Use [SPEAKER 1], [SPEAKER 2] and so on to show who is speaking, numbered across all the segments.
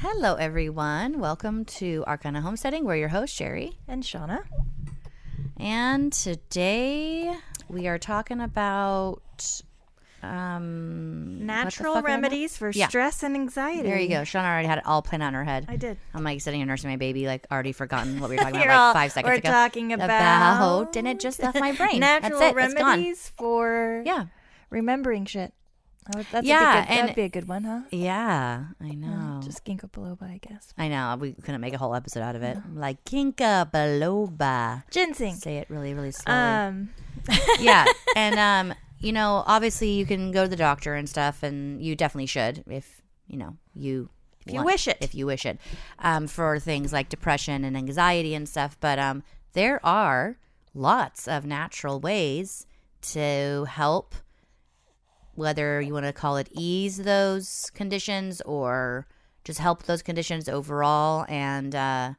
[SPEAKER 1] Hello, everyone. Welcome to Arcana Homesteading. We're your host, Sherry.
[SPEAKER 2] And Shauna.
[SPEAKER 1] And today we are talking about um,
[SPEAKER 2] Natural
[SPEAKER 1] fuck am I-
[SPEAKER 2] remedies for
[SPEAKER 1] Yeah.
[SPEAKER 2] stress and anxiety.
[SPEAKER 1] There you go. Shauna already had it all planned in her head.
[SPEAKER 2] I did.
[SPEAKER 1] I'm like sitting here nursing my baby, like already forgotten what we were talking about
[SPEAKER 2] all-
[SPEAKER 1] like five seconds
[SPEAKER 2] we're
[SPEAKER 1] ago.
[SPEAKER 2] talking about
[SPEAKER 1] and it just left my brain.
[SPEAKER 2] Natural
[SPEAKER 1] That's it.
[SPEAKER 2] Remedies for
[SPEAKER 1] Yeah.
[SPEAKER 2] remembering shit. Oh, that's
[SPEAKER 1] Yeah,
[SPEAKER 2] a good,
[SPEAKER 1] and-
[SPEAKER 2] that'd be a good one, huh?
[SPEAKER 1] Yeah, I know.
[SPEAKER 2] Just ginkgo biloba, I guess.
[SPEAKER 1] I know. We couldn't make a whole episode out of it. Like ginkgo Biloba.
[SPEAKER 2] Ginseng.
[SPEAKER 1] Say it really, really slowly.
[SPEAKER 2] Um,
[SPEAKER 1] yeah, and um, you know, obviously you can go to the doctor and stuff, and you definitely should if you know you
[SPEAKER 2] If you wish it.
[SPEAKER 1] if you wish it, um, for things like depression and anxiety and stuff. But um, there are lots of natural ways to help, whether you want to call it ease those conditions or just help those conditions overall, and uh,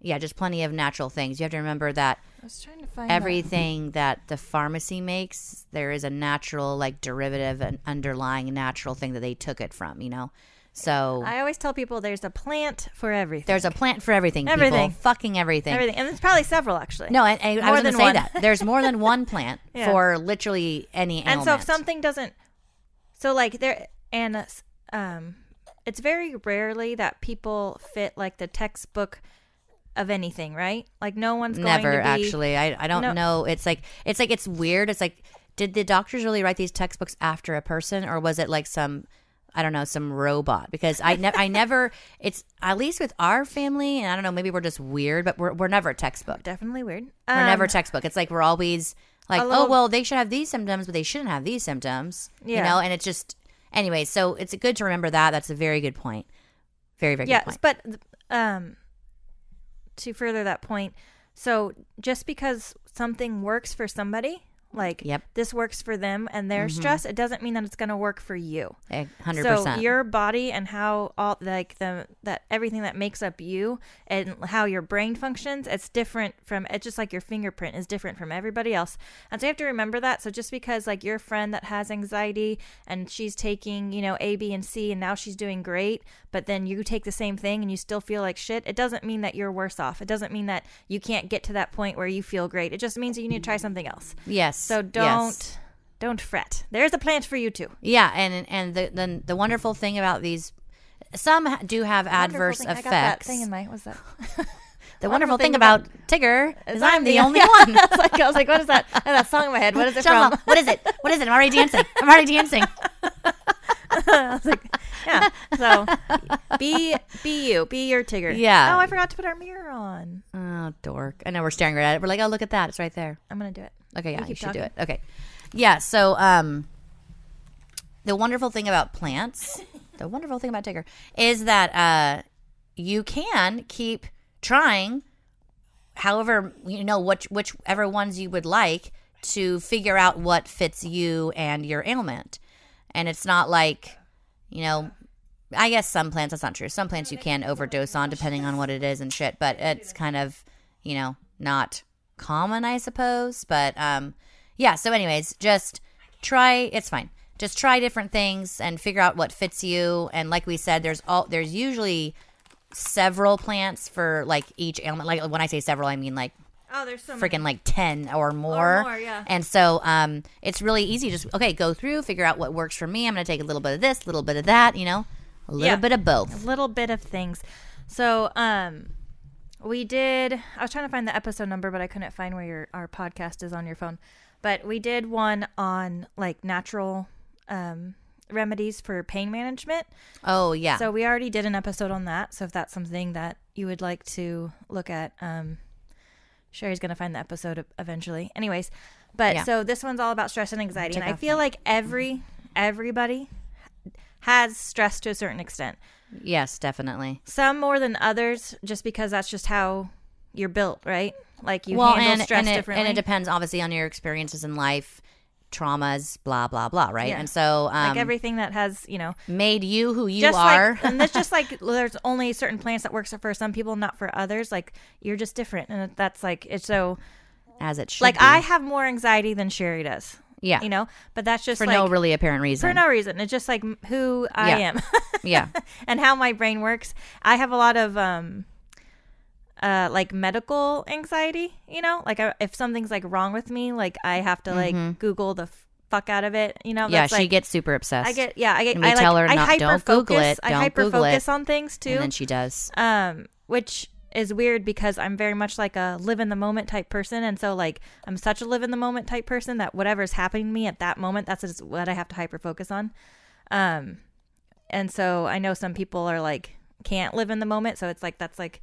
[SPEAKER 1] yeah, just plenty of natural things. You have to remember that
[SPEAKER 2] I was trying to that.
[SPEAKER 1] everything that the pharmacy makes there is a natural like derivative and underlying natural thing that they took it from you know so
[SPEAKER 2] I always tell people there's a plant for everything.
[SPEAKER 1] there's a plant for everything
[SPEAKER 2] Everything.
[SPEAKER 1] people. fucking everything,
[SPEAKER 2] everything, and there's probably several actually.
[SPEAKER 1] no and, and i
[SPEAKER 2] More
[SPEAKER 1] was going to say
[SPEAKER 2] one.
[SPEAKER 1] that there's more than one plant
[SPEAKER 2] Yeah.
[SPEAKER 1] for literally any
[SPEAKER 2] and so if something doesn't so like there and um it's very rarely that people fit like the textbook of anything right like no one's going
[SPEAKER 1] never
[SPEAKER 2] to be
[SPEAKER 1] actually I, I don't
[SPEAKER 2] No.
[SPEAKER 1] know it's like it's like it's weird it's like did the doctors really write these textbooks after a person or was it like some I don't know some robot because I never I never it's at least with our family and I don't know maybe we're just weird but we're we're never a textbook.
[SPEAKER 2] Definitely weird.
[SPEAKER 1] We're never
[SPEAKER 2] Um,
[SPEAKER 1] a textbook. It's like we're always like
[SPEAKER 2] a
[SPEAKER 1] oh well they should have these symptoms but they shouldn't have these symptoms
[SPEAKER 2] yeah.
[SPEAKER 1] you know and it's just anyway so it's good to remember that. That's a very good point. Very very good
[SPEAKER 2] yes but um to further that point so just because something works for somebody like
[SPEAKER 1] Yep. Mm-hmm.
[SPEAKER 2] this works for them and their stress it doesn't mean that it's going to work for you
[SPEAKER 1] hundred
[SPEAKER 2] so your body and how all like the that everything that makes up you and how your brain functions it's different from it's just like your fingerprint is different from everybody else and so you have to remember that so just because like your friend that has anxiety and she's taking you know a b and c and now she's doing great but then you take the same thing and you still feel like shit it doesn't mean that you're worse off it doesn't mean that you can't get to that point where you feel great it just means that you need to try something else
[SPEAKER 1] yes
[SPEAKER 2] so don't don't fret there's a plant for you too
[SPEAKER 1] Yeah, and and the the, the wonderful thing about these, some do have adverse
[SPEAKER 2] thing.
[SPEAKER 1] effects.
[SPEAKER 2] I got that thing in my what's that
[SPEAKER 1] the wonderful thing
[SPEAKER 2] thing
[SPEAKER 1] about, Tigger is I'm the only one.
[SPEAKER 2] I was like, I was like, what is that? I had that song in my head. What is it
[SPEAKER 1] Shut
[SPEAKER 2] from?
[SPEAKER 1] up. what is it? What is it? I'm already dancing. I'm already dancing.
[SPEAKER 2] I was like, yeah. So be be you, be your Tigger.
[SPEAKER 1] Yeah.
[SPEAKER 2] Oh, I forgot to put our mirror on.
[SPEAKER 1] Oh, dork! I know we're staring right at it. We're like, oh, look at that. It's right there.
[SPEAKER 2] I'm gonna do it.
[SPEAKER 1] Okay, yeah, you, should do it. Okay, yeah. So, um, the wonderful thing about plants, the wonderful thing about Tigger, is that uh, you can keep trying, however you know which whichever ones you would like to figure out what fits you and your ailment, and it's not like, you know. I guess some plants that's not true. Some plants you can overdose on depending on what it is and shit, but it's kind of, you know, not common, I suppose. But um yeah, so anyways, just try it's fine. Just try different things and figure out what fits you. And like we said, there's all there's usually several plants for like each ailment. Like when I say several, I mean like
[SPEAKER 2] Oh, there's so
[SPEAKER 1] freaking like 10 or more.
[SPEAKER 2] more, yeah.
[SPEAKER 1] And so um, it's really easy. Just, okay, go through, figure out what works for me. I'm going to take a little bit of this, a little bit of that, you know, a little
[SPEAKER 2] Yeah.
[SPEAKER 1] bit of both.
[SPEAKER 2] a little bit of things. So, um, we did. I was trying to find the episode number, but I couldn't find where your our podcast is on your phone. But we did one on like natural um, remedies for pain management.
[SPEAKER 1] Oh, yeah.
[SPEAKER 2] So we already did an episode on that. So if that's something that you would like to look at, um, Sherry's gonna find the episode eventually. Anyways, but
[SPEAKER 1] Yeah.
[SPEAKER 2] so this one's all about stress and anxiety,
[SPEAKER 1] Check
[SPEAKER 2] and I feel like every everybody has stress to a certain extent.
[SPEAKER 1] yes, definitely.
[SPEAKER 2] Some more than others, just because that's just how you're built, right? Like you
[SPEAKER 1] well,
[SPEAKER 2] handle
[SPEAKER 1] and,
[SPEAKER 2] stress
[SPEAKER 1] and, it,
[SPEAKER 2] differently.
[SPEAKER 1] and it depends obviously on your experiences in life, traumas, blah, blah, blah, right?
[SPEAKER 2] Yeah.
[SPEAKER 1] And so um,
[SPEAKER 2] like everything that has, you know,
[SPEAKER 1] made you who you
[SPEAKER 2] just
[SPEAKER 1] are.
[SPEAKER 2] like, and that's just like there's only certain plants that works for some people, not for others. Like you're just different, and that's like it's so.
[SPEAKER 1] as it should
[SPEAKER 2] Like
[SPEAKER 1] be.
[SPEAKER 2] I have more anxiety than Sherry does.
[SPEAKER 1] Yeah.
[SPEAKER 2] you know. But that's just
[SPEAKER 1] for
[SPEAKER 2] like
[SPEAKER 1] no really apparent reason.
[SPEAKER 2] for no reason. It's just like who I
[SPEAKER 1] Yeah.
[SPEAKER 2] am
[SPEAKER 1] yeah.
[SPEAKER 2] and how my brain works. I have a lot of um uh like medical anxiety, you know? Like I, if something's like wrong with me, like I have to like Google the f- fuck out of it, you know?
[SPEAKER 1] Mm-hmm. Yeah,
[SPEAKER 2] That's,
[SPEAKER 1] she
[SPEAKER 2] like,
[SPEAKER 1] gets super obsessed.
[SPEAKER 2] I get yeah, I get
[SPEAKER 1] And we
[SPEAKER 2] I like
[SPEAKER 1] tell her
[SPEAKER 2] I
[SPEAKER 1] not- don't Google it,
[SPEAKER 2] I
[SPEAKER 1] don't
[SPEAKER 2] hyper focus on things too.
[SPEAKER 1] and then she does.
[SPEAKER 2] um which is weird because I'm very much like a live in the moment type person and so like I'm such a live in the moment type person that whatever's happening to me at that moment that's just what I have to hyper focus on um and so I know some people are like can't live in the moment so it's like that's like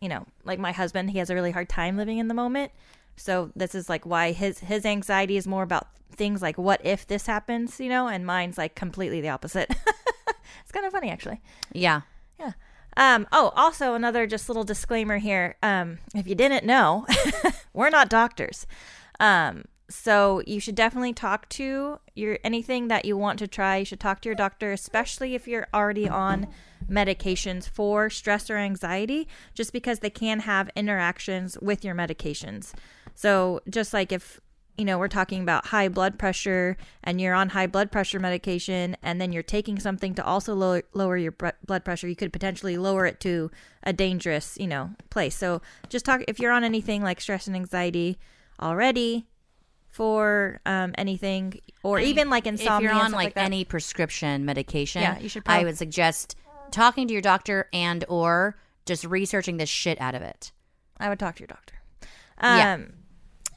[SPEAKER 2] you know like my husband he has a really hard time living in the moment so this is like why his his anxiety is more about things like what if this happens you know and mine's like completely the opposite it's kind of funny actually
[SPEAKER 1] Yeah.
[SPEAKER 2] yeah. Um, oh, also another just little disclaimer here. Um, if you didn't know, we're not doctors. Um, so you should definitely talk to your anything that you want to try. You should talk to your doctor, especially if you're already on medications for stress or anxiety, just because they can have interactions with your medications. So just like if you know, we're talking about high blood pressure and you're on high blood pressure medication and then you're taking something to also lower, lower your br- blood pressure, you could potentially lower it to a dangerous, you know, place. So just talk if you're on anything like stress and anxiety already for um, anything or even like insomnia.
[SPEAKER 1] if you're on like,
[SPEAKER 2] like
[SPEAKER 1] any prescription medication,
[SPEAKER 2] Yeah, you should
[SPEAKER 1] probably-
[SPEAKER 2] I
[SPEAKER 1] would suggest talking to your doctor and or just researching the shit out of it.
[SPEAKER 2] I would talk to your doctor. Um,
[SPEAKER 1] Yeah.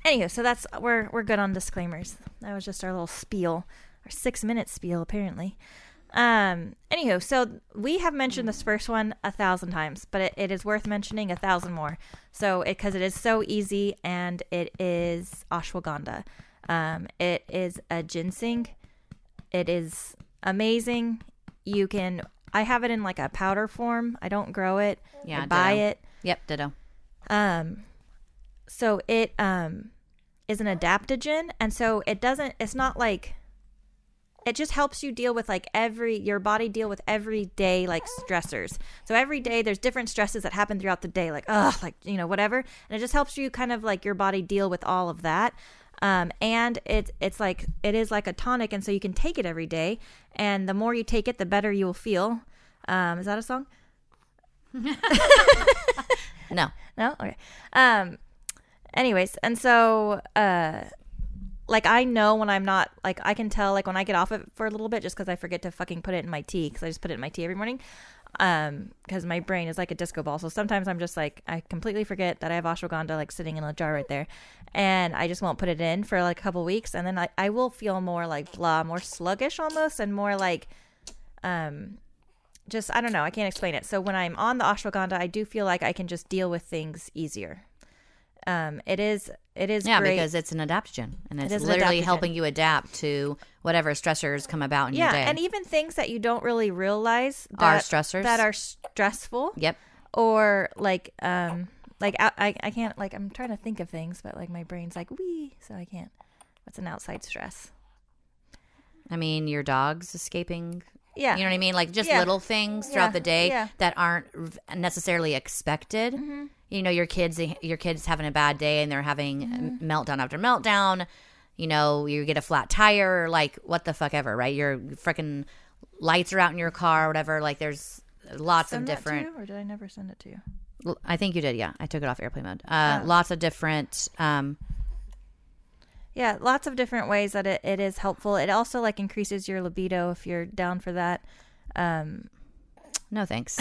[SPEAKER 2] Anywho, so that's we're we're good on disclaimers. That was just our little spiel, our six minute spiel apparently. Um. Anywho, so we have mentioned this first one a thousand times, but it, it is worth mentioning a thousand more. So because it, is so easy and it is ashwagandha. Um. It is a ginseng. It is amazing. You can. I have it in like a powder form. I don't grow it.
[SPEAKER 1] Yeah,
[SPEAKER 2] I buy
[SPEAKER 1] ditto.
[SPEAKER 2] it.
[SPEAKER 1] Yep, ditto.
[SPEAKER 2] Um, so it um is an adaptogen, and so it doesn't. It's not like it just helps you deal with like every your body deal with everyday like stressors. So every day there's different stresses that happen throughout the day, like ugh, like you know whatever, and it just helps you kind of like your body deal with all of that. Um, and it's it's like it is like a tonic, and so you can take it every day, and the more you take it, the better you will feel. Um, is that a song?
[SPEAKER 1] No.
[SPEAKER 2] No? Okay. Um anyways, and so uh like I know when I'm not like I can tell like when I get off it for a little bit just cuz I forget to fucking put it in my tea cuz I just put it in my tea every morning. Um cuz my brain is like a disco ball. So sometimes I'm just like I completely forget that I have ashwagandha like sitting in a jar right there and I just won't put it in for like a couple weeks and then I I will feel more like blah, more sluggish almost and more like um just I don't know, I can't explain it. So when I'm on the ashwagandha, I do feel like I can just deal with things easier. Um, it is it is
[SPEAKER 1] Yeah,
[SPEAKER 2] great.
[SPEAKER 1] because it's an adaptogen and it's
[SPEAKER 2] is
[SPEAKER 1] literally
[SPEAKER 2] adaptogen.
[SPEAKER 1] helping you adapt to whatever stressors come about in
[SPEAKER 2] yeah,
[SPEAKER 1] your day.
[SPEAKER 2] and even things that you don't really realize that, Are
[SPEAKER 1] stressors.
[SPEAKER 2] that are stressful
[SPEAKER 1] yep.
[SPEAKER 2] or like um like I, I I can't like I'm trying to think of things, but like my brain's like wee, so I can't. What's an outside stress?
[SPEAKER 1] I mean, your dog's escaping.
[SPEAKER 2] Yeah,
[SPEAKER 1] You know what I mean? Like just
[SPEAKER 2] Yeah.
[SPEAKER 1] little things throughout
[SPEAKER 2] Yeah,
[SPEAKER 1] the day
[SPEAKER 2] yeah.
[SPEAKER 1] that aren't necessarily expected.
[SPEAKER 2] Mm-hmm.
[SPEAKER 1] You know, your kids, your kids having a bad day and they're having
[SPEAKER 2] Mm-hmm.
[SPEAKER 1] meltdown after meltdown. You know, you get a flat tire, like what the fuck ever, right? Your freaking lights are out in your car, or whatever. Like there's lots
[SPEAKER 2] Send
[SPEAKER 1] of different.
[SPEAKER 2] you, or did I never send it to you?
[SPEAKER 1] I think you did. Yeah, I took it off airplane mode. Uh,
[SPEAKER 2] Oh.
[SPEAKER 1] Lots of different. Um,
[SPEAKER 2] Yeah, lots of different ways that it, it is helpful. It also like increases your libido if you're down for that. Um,
[SPEAKER 1] no thanks.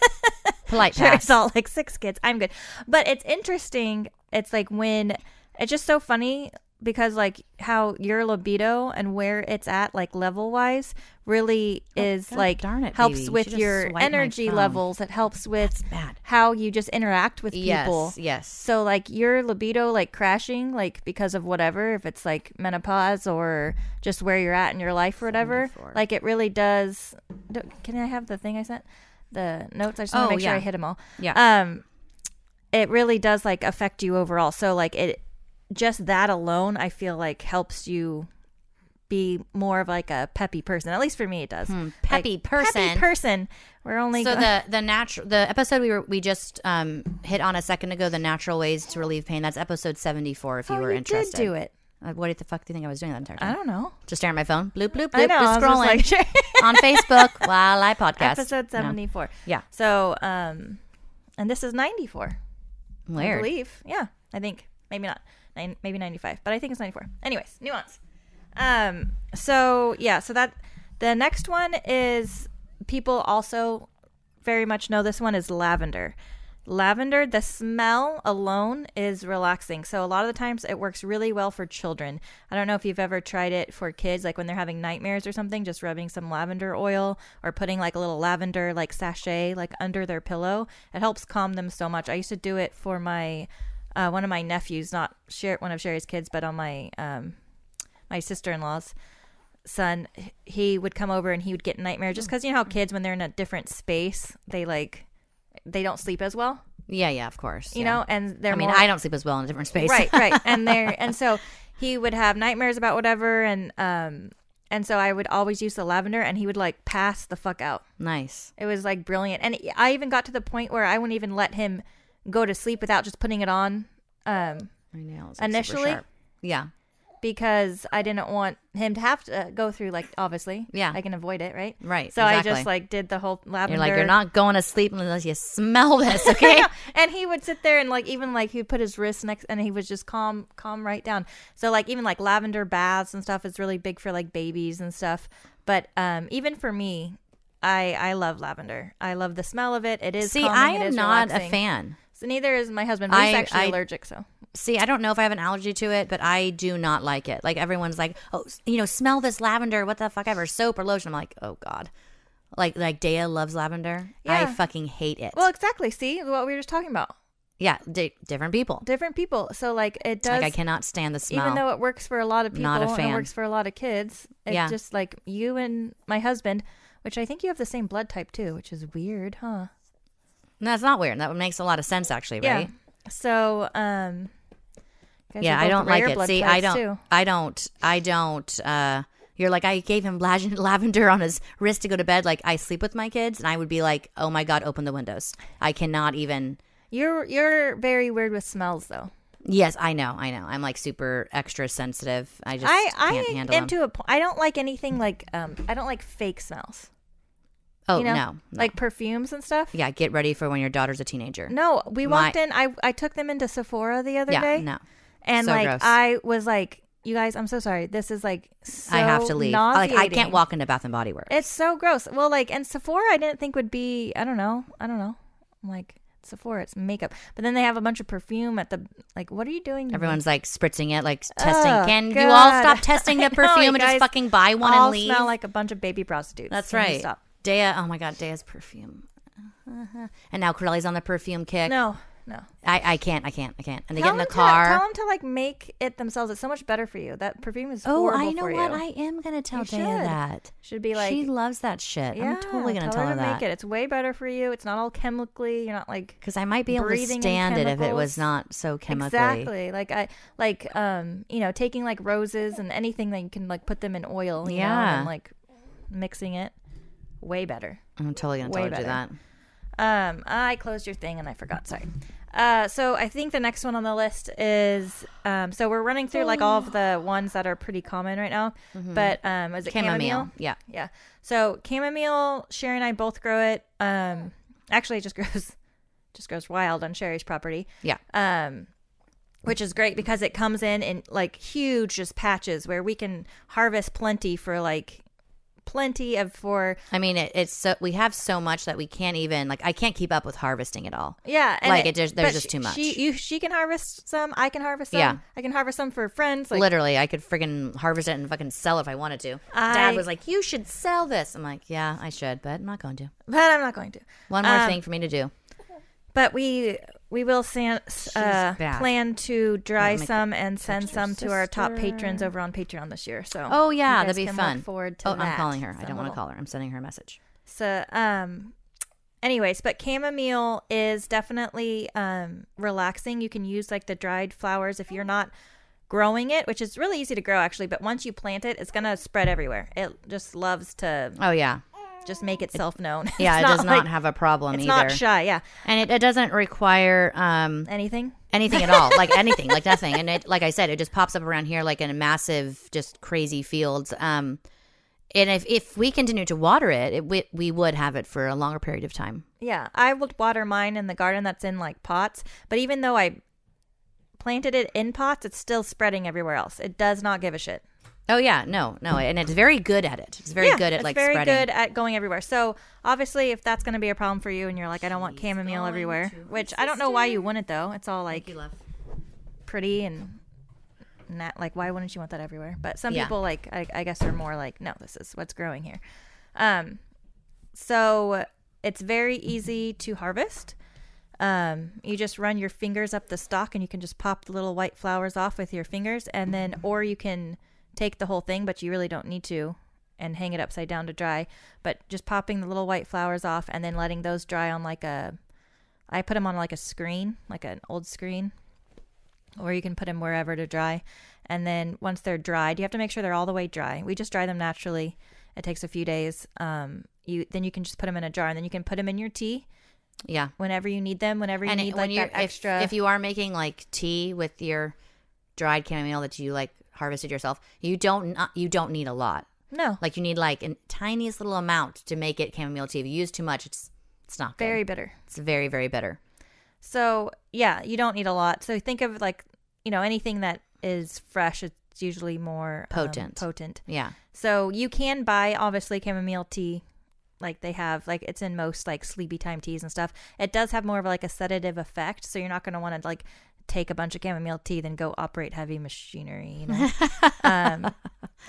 [SPEAKER 1] Polite
[SPEAKER 2] sure,
[SPEAKER 1] pass.
[SPEAKER 2] it's all like six kids. I'm good, but it's interesting. It's like when it's just so funny because like how your libido and where it's at like level wise really is
[SPEAKER 1] God
[SPEAKER 2] like
[SPEAKER 1] darn it,
[SPEAKER 2] helps
[SPEAKER 1] baby.
[SPEAKER 2] With your energy levels. It helps with how you just interact with people.
[SPEAKER 1] Yes. Yes.
[SPEAKER 2] So like your libido like crashing like because of whatever if it's like menopause or just where you're at in your life or whatever
[SPEAKER 1] 74.
[SPEAKER 2] like it really does do- can I have the thing I sent the notes I just want
[SPEAKER 1] Oh,
[SPEAKER 2] to make sure
[SPEAKER 1] yeah.
[SPEAKER 2] I hit them all
[SPEAKER 1] Yeah.
[SPEAKER 2] um it really does like affect you overall so like it just that alone I feel like helps you be more of like a peppy person at least for me it does
[SPEAKER 1] Hmm,
[SPEAKER 2] Like,
[SPEAKER 1] peppy person.
[SPEAKER 2] peppy person we're only
[SPEAKER 1] So
[SPEAKER 2] go-
[SPEAKER 1] the the natural the episode we were we just um hit on a second ago the natural ways to relieve pain that's episode 74 if you
[SPEAKER 2] oh,
[SPEAKER 1] were
[SPEAKER 2] you
[SPEAKER 1] interested.
[SPEAKER 2] did do it
[SPEAKER 1] Uh, What the fuck do you think I was doing that entire time?
[SPEAKER 2] I don't know.
[SPEAKER 1] Just staring at my phone. Bloop bloop bloop.
[SPEAKER 2] I know.
[SPEAKER 1] Just scrolling
[SPEAKER 2] just like,
[SPEAKER 1] on Facebook while I podcast.
[SPEAKER 2] episode
[SPEAKER 1] No.
[SPEAKER 2] 74.
[SPEAKER 1] Yeah.
[SPEAKER 2] So, um, and this is 94. I believe. Yeah, I think maybe not, Nine, maybe ninety five, but I think it's ninety four. Anyways, nuance. Um. So yeah. So that the next one is people also very much know this one is lavender. Lavender, the smell alone is relaxing. So a lot of the times it works really well for children. I don't know if you've ever tried it for kids, like when they're having nightmares or something, just rubbing some lavender oil or putting like a little lavender like sachet like under their pillow. It helps calm them so much. I used to do it for my uh, one of my nephews, not Sher- one of Sherry's kids, but on my um, my sister in law's son. He would come over and he would get nightmares just because you know how kids when they're in a different space they like they don't sleep as well,
[SPEAKER 1] Yeah, yeah, of course.
[SPEAKER 2] you
[SPEAKER 1] yeah.
[SPEAKER 2] know, and they're
[SPEAKER 1] I mean,
[SPEAKER 2] more,
[SPEAKER 1] I don't sleep as well in a different space.
[SPEAKER 2] right, right, and they're and so he would have nightmares about whatever, and um, and so I would always use the lavender, and he would like pass the fuck out.
[SPEAKER 1] nice.
[SPEAKER 2] It was like brilliant, and I even got to the point where I wouldn't even let him go to sleep without just putting it on, um,
[SPEAKER 1] I know. it's, like,
[SPEAKER 2] Initially?
[SPEAKER 1] Yeah.
[SPEAKER 2] because I didn't want him to have to go through like obviously,
[SPEAKER 1] Yeah.
[SPEAKER 2] I can avoid it, right?
[SPEAKER 1] Right.
[SPEAKER 2] So I just like did the whole lavender.
[SPEAKER 1] You're like, you're not going to sleep unless you smell this, okay?
[SPEAKER 2] and he would sit there and like even like he would put his wrist next and he was just calm calm right down so like even like lavender baths and stuff is really big for like babies and stuff but um even for me i i love lavender i love the smell of it it is
[SPEAKER 1] See,
[SPEAKER 2] calming,
[SPEAKER 1] I am not
[SPEAKER 2] relaxing.
[SPEAKER 1] a fan.
[SPEAKER 2] So neither is my husband he's
[SPEAKER 1] I-
[SPEAKER 2] actually
[SPEAKER 1] I-
[SPEAKER 2] allergic so
[SPEAKER 1] See, I don't know if I have an allergy to it, but I do not like it. Like everyone's like, "Oh, you know, smell this lavender. What the fuck ever? Soap or lotion?" I'm like, "Oh god." Like like Dea loves lavender. I
[SPEAKER 2] Yeah.
[SPEAKER 1] fucking hate it.
[SPEAKER 2] well exactly see what we were just talking about
[SPEAKER 1] yeah, di- different people.
[SPEAKER 2] different people so like it does
[SPEAKER 1] Like I cannot stand the smell.
[SPEAKER 2] even though it works for a lot of people
[SPEAKER 1] Not a
[SPEAKER 2] and it
[SPEAKER 1] fan.
[SPEAKER 2] works for a lot of kids it's
[SPEAKER 1] Yeah.
[SPEAKER 2] just like you and my husband which i think you have the same blood type too which is weird huh
[SPEAKER 1] That's not weird. That makes a lot of sense actually, right?
[SPEAKER 2] Yeah. So, um,
[SPEAKER 1] Yeah, I don't like it. See, I don't
[SPEAKER 2] too.
[SPEAKER 1] I don't I don't uh you're like I gave him lavender on his wrist to go to bed. Like I sleep with my kids, and I would be like, "Oh my god, open the windows." I cannot even.
[SPEAKER 2] You're you're very weird with smells, though.
[SPEAKER 1] Yes, I know, I know. I'm like super extra sensitive. I just
[SPEAKER 2] I
[SPEAKER 1] can't
[SPEAKER 2] I
[SPEAKER 1] handle
[SPEAKER 2] am
[SPEAKER 1] them.
[SPEAKER 2] to a point. I don't like anything like um. I don't like fake smells.
[SPEAKER 1] Oh
[SPEAKER 2] you know,
[SPEAKER 1] no, no.
[SPEAKER 2] like perfumes and stuff.
[SPEAKER 1] yeah, get ready for when your daughter's a teenager.
[SPEAKER 2] No, we
[SPEAKER 1] My-
[SPEAKER 2] walked in. I I took them into Sephora the other
[SPEAKER 1] yeah,
[SPEAKER 2] day,
[SPEAKER 1] no.
[SPEAKER 2] and
[SPEAKER 1] So
[SPEAKER 2] like
[SPEAKER 1] gross.
[SPEAKER 2] I was like, "You guys, I'm so sorry. This is like so
[SPEAKER 1] I have to leave. Like I can't walk into Bath and Body Works.
[SPEAKER 2] It's so gross. Well, like, and Sephora, I didn't think would be. I don't know. I don't know. I'm like Sephora, it's makeup, but then they have a bunch of perfume at the. Like, what are you doing? to me?
[SPEAKER 1] Everyone's like spritzing it, like testing.
[SPEAKER 2] Oh,
[SPEAKER 1] Can you all
[SPEAKER 2] God.
[SPEAKER 1] stop testing
[SPEAKER 2] I
[SPEAKER 1] the
[SPEAKER 2] know, you
[SPEAKER 1] perfume and just
[SPEAKER 2] guys
[SPEAKER 1] fucking buy one
[SPEAKER 2] all
[SPEAKER 1] and leave?
[SPEAKER 2] I smell like a bunch of baby prostitutes.
[SPEAKER 1] That's
[SPEAKER 2] Can you
[SPEAKER 1] right.
[SPEAKER 2] Stop.
[SPEAKER 1] Dea, oh my god, Dea's perfume. And now Corelli's on the perfume kick.
[SPEAKER 2] No, no.
[SPEAKER 1] I, I can't, I can't, I can't. And they
[SPEAKER 2] Tell
[SPEAKER 1] get in the
[SPEAKER 2] them to-
[SPEAKER 1] car.
[SPEAKER 2] tell them to like make it themselves. It's so much better for you. That perfume is horrible for you.
[SPEAKER 1] oh,
[SPEAKER 2] horrible
[SPEAKER 1] I know
[SPEAKER 2] for
[SPEAKER 1] what.
[SPEAKER 2] you.
[SPEAKER 1] I am gonna tell
[SPEAKER 2] You
[SPEAKER 1] Dea
[SPEAKER 2] should.
[SPEAKER 1] that.
[SPEAKER 2] Should be like
[SPEAKER 1] she loves that shit. I'm totally gonna
[SPEAKER 2] tell,
[SPEAKER 1] tell,
[SPEAKER 2] her to
[SPEAKER 1] that
[SPEAKER 2] make it. It's way better for you. It's not all chemically. You're not like
[SPEAKER 1] because I might be able to
[SPEAKER 2] breathing in
[SPEAKER 1] stand it if it was
[SPEAKER 2] chemicals.
[SPEAKER 1] not so chemically.
[SPEAKER 2] Exactly. Like I like um you know taking like roses and anything that you can like put them in oil. You know,
[SPEAKER 1] Yeah.
[SPEAKER 2] and like mixing it. Way better.
[SPEAKER 1] I'm totally gonna tell her to do
[SPEAKER 2] better.
[SPEAKER 1] that.
[SPEAKER 2] Um, I closed your thing and I forgot. Sorry. Uh, so I think the next one on the list is um. So we're running through like all of the ones that are pretty common right now. But um, is it
[SPEAKER 1] Chamomile.
[SPEAKER 2] chamomile?
[SPEAKER 1] Yeah.
[SPEAKER 2] Yeah. So chamomile, Sherry and I both grow it. Um, actually, it just grows, just grows wild on Sherry's property.
[SPEAKER 1] Yeah.
[SPEAKER 2] Um, which is great because it comes in in like huge just patches where we can harvest plenty for like plenty of for
[SPEAKER 1] I mean, it, it's so we have so much that we can't even like. I can't keep up with harvesting it all.
[SPEAKER 2] yeah.
[SPEAKER 1] Like, it just- there's just too much.
[SPEAKER 2] She you she can harvest some. I can harvest some.
[SPEAKER 1] Yeah.
[SPEAKER 2] I can harvest some for friends. Like
[SPEAKER 1] Literally, I could friggin' harvest it and fucking sell it if I wanted to.
[SPEAKER 2] I-
[SPEAKER 1] Dad was like, "You should sell this." I'm like, "Yeah, I should, but I'm not going to."
[SPEAKER 2] but I'm not going to.
[SPEAKER 1] One more
[SPEAKER 2] Um,
[SPEAKER 1] thing for me to do.
[SPEAKER 2] But we we will san- uh, plan to dry
[SPEAKER 1] Yeah,
[SPEAKER 2] some and send some to our top patrons over on Patreon this year. So
[SPEAKER 1] Oh yeah, that'd be fun.
[SPEAKER 2] Forward to
[SPEAKER 1] oh,
[SPEAKER 2] that.
[SPEAKER 1] I'm calling her. I don't want to call her. I'm sending her a message.
[SPEAKER 2] So um, anyways, but chamomile is definitely um relaxing. You can use like the dried flowers if you're not growing it, which is really easy to grow actually. But once you plant it, it's gonna spread everywhere. It just loves to
[SPEAKER 1] Oh yeah,
[SPEAKER 2] just make itself known.
[SPEAKER 1] Yeah, it does not
[SPEAKER 2] like-
[SPEAKER 1] have a problem
[SPEAKER 2] It's
[SPEAKER 1] either.
[SPEAKER 2] not shy. Yeah.
[SPEAKER 1] and it, it doesn't require um,
[SPEAKER 2] Anything.
[SPEAKER 1] anything at all, like anything, like nothing. And it, like I said, it just pops up around here like in a massive, just crazy fields. Um, and if, if we continue to water it, it we, we would have it for a longer period of time.
[SPEAKER 2] Yeah, I would water mine in the garden that's in like pots, but even though I planted it in pots, it's still spreading everywhere else. It does not give a shit.
[SPEAKER 1] Oh yeah, no, no, and it's very good at it. It's very
[SPEAKER 2] yeah,
[SPEAKER 1] good at like spreading.
[SPEAKER 2] it's
[SPEAKER 1] like
[SPEAKER 2] very
[SPEAKER 1] spreading.
[SPEAKER 2] good at going everywhere. So obviously, if that's going to be a problem for you, and you're like, I don't want chamomile everywhere, which I don't know why you wouldn't though. It's all like pretty and not like why wouldn't you want that everywhere? But some
[SPEAKER 1] Yeah.
[SPEAKER 2] people like I, I guess are more like no, this is what's growing here. Um, so it's very easy to harvest. Um, you just run your fingers up the stalk and you can just pop the little white flowers off with your fingers, and then or you can take the whole thing, but you really don't need to, and hang it upside down to dry. But just popping the little white flowers off and then letting those dry on like a, I put them on like a screen, like an old screen, or you can put them wherever to dry. And then once they're dried, you have to make sure they're all the way dry. We just dry them naturally. It takes a few days. Um, you then you can just put them in a jar, and then you can put them in your tea
[SPEAKER 1] Yeah,
[SPEAKER 2] whenever you need them. Whenever you
[SPEAKER 1] and
[SPEAKER 2] need
[SPEAKER 1] it-
[SPEAKER 2] like that extra.
[SPEAKER 1] if, if you are making like tea with your dried chamomile that you like harvested yourself, you don't not, you don't need a lot.
[SPEAKER 2] no,
[SPEAKER 1] Like you need like a tiniest little amount to make it chamomile tea. If you use too much, it's it's not good.
[SPEAKER 2] very bitter.
[SPEAKER 1] It's very very bitter.
[SPEAKER 2] So yeah, you don't need a lot. So think of like you know anything that is fresh. It's usually more um,
[SPEAKER 1] Potent.
[SPEAKER 2] potent.
[SPEAKER 1] Yeah.
[SPEAKER 2] So you can buy obviously chamomile tea, like they have, like it's in most like sleepy time teas and stuff. It does have more of like a sedative effect, so you're not going to want to like take a bunch of chamomile tea then go operate heavy machinery. You know, um,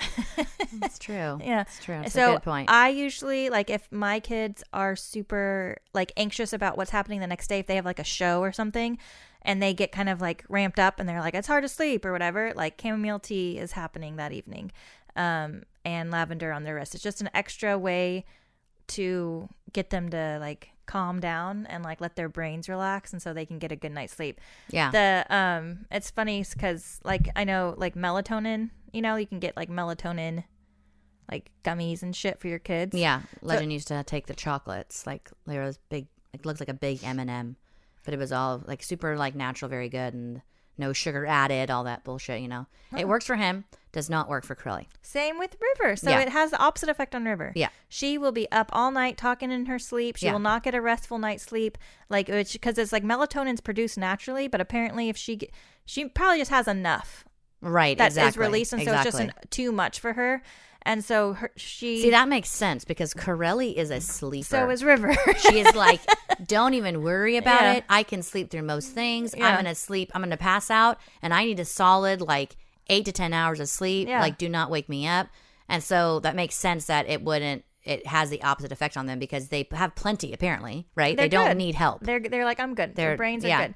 [SPEAKER 1] That's true.
[SPEAKER 2] yeah.
[SPEAKER 1] It's true. It's
[SPEAKER 2] so
[SPEAKER 1] a good point.
[SPEAKER 2] I usually like if my kids are super like anxious about what's happening the next day, if they have like a show or something, and they get kind of like ramped up and they're like it's hard to sleep or whatever, like chamomile tea is happening that evening, um, and lavender on their wrist. It's just an extra way to get them to like calm down and like let their brains relax and so they can get a good night's sleep
[SPEAKER 1] yeah.
[SPEAKER 2] the um it's funny because like i know like melatonin you know you can get like melatonin like gummies and shit for your kids
[SPEAKER 1] yeah. Legend used to take the chocolates like there was big. It looks like a big M and m but it was all like super like natural, very good, and no sugar added, all that bullshit. You know, it works for him. Does not work for Curly.
[SPEAKER 2] same with river so
[SPEAKER 1] Yeah.
[SPEAKER 2] it has the opposite effect on river
[SPEAKER 1] Yeah.
[SPEAKER 2] she will be up all night talking in her sleep she
[SPEAKER 1] Yeah.
[SPEAKER 2] will not get a restful night's sleep like because it's like melatonin's produced naturally but apparently if she she probably just has enough
[SPEAKER 1] Right.
[SPEAKER 2] that is
[SPEAKER 1] exactly.
[SPEAKER 2] released and so it's just an, too much for her and so her, she
[SPEAKER 1] See, that makes sense because Corelli is a sleeper.
[SPEAKER 2] so is river
[SPEAKER 1] she is like, don't even worry about
[SPEAKER 2] Yeah.
[SPEAKER 1] it. I can sleep through most things.
[SPEAKER 2] Yeah.
[SPEAKER 1] I'm gonna sleep. I'm gonna pass out, and I need a solid like eight to ten hours of sleep.
[SPEAKER 2] Yeah.
[SPEAKER 1] Like, do not wake me up. And so that makes sense that it wouldn't. It has the opposite effect on them because they have plenty apparently, right?
[SPEAKER 2] They're
[SPEAKER 1] they don't
[SPEAKER 2] good.
[SPEAKER 1] need help.
[SPEAKER 2] They're they're like I'm good. Their
[SPEAKER 1] They're-
[SPEAKER 2] brains are good.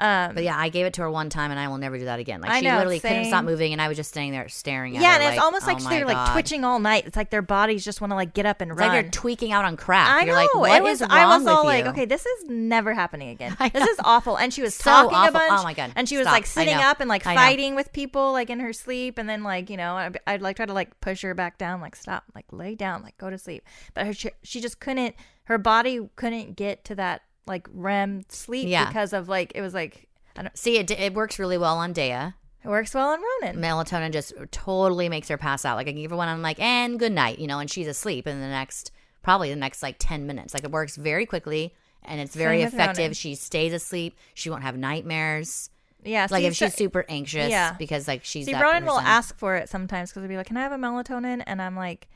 [SPEAKER 2] Um,
[SPEAKER 1] But yeah, I gave it to her one time, and I will never do that again. Like
[SPEAKER 2] I
[SPEAKER 1] she
[SPEAKER 2] know,
[SPEAKER 1] literally couldn't stop moving, and I was just standing there staring at
[SPEAKER 2] yeah,
[SPEAKER 1] her.
[SPEAKER 2] Yeah, and it's almost
[SPEAKER 1] oh
[SPEAKER 2] like
[SPEAKER 1] my
[SPEAKER 2] they're like twitching all night. It's like their bodies just want to like get up and
[SPEAKER 1] It's
[SPEAKER 2] run.
[SPEAKER 1] like they're tweaking out on crack.
[SPEAKER 2] I
[SPEAKER 1] You're
[SPEAKER 2] know.
[SPEAKER 1] like, what
[SPEAKER 2] it was. I was all like, okay, this is never happening again. This is awful. And she was
[SPEAKER 1] So
[SPEAKER 2] talking a bunch.
[SPEAKER 1] Oh my God.
[SPEAKER 2] And she was
[SPEAKER 1] Stop.
[SPEAKER 2] like sitting up and like fighting with people like in her sleep. And then like you know, I'd, I'd like try to like push her back down, like stop, like lay down, like go to sleep. But her, she, she just couldn't. Her body couldn't get to that like REM sleep
[SPEAKER 1] Yeah.
[SPEAKER 2] because of like it was like I don't.
[SPEAKER 1] See, it, it works really well on Dea.
[SPEAKER 2] It works well on Ronan.
[SPEAKER 1] Melatonin just totally makes her pass out. Like I can give her one, I'm like, and good night, you know, and she's asleep in the next, probably the next like 10 minutes. Like it works very quickly and it's very
[SPEAKER 2] Same with
[SPEAKER 1] effective.
[SPEAKER 2] Ronan.
[SPEAKER 1] She stays asleep. She won't have nightmares.
[SPEAKER 2] Yeah,
[SPEAKER 1] Like
[SPEAKER 2] see,
[SPEAKER 1] if she's super anxious
[SPEAKER 2] yeah.
[SPEAKER 1] because like she's
[SPEAKER 2] See,
[SPEAKER 1] that
[SPEAKER 2] Ronan will
[SPEAKER 1] person.
[SPEAKER 2] ask for it sometimes because he'll be like, "Can I have a melatonin?" And I'm like,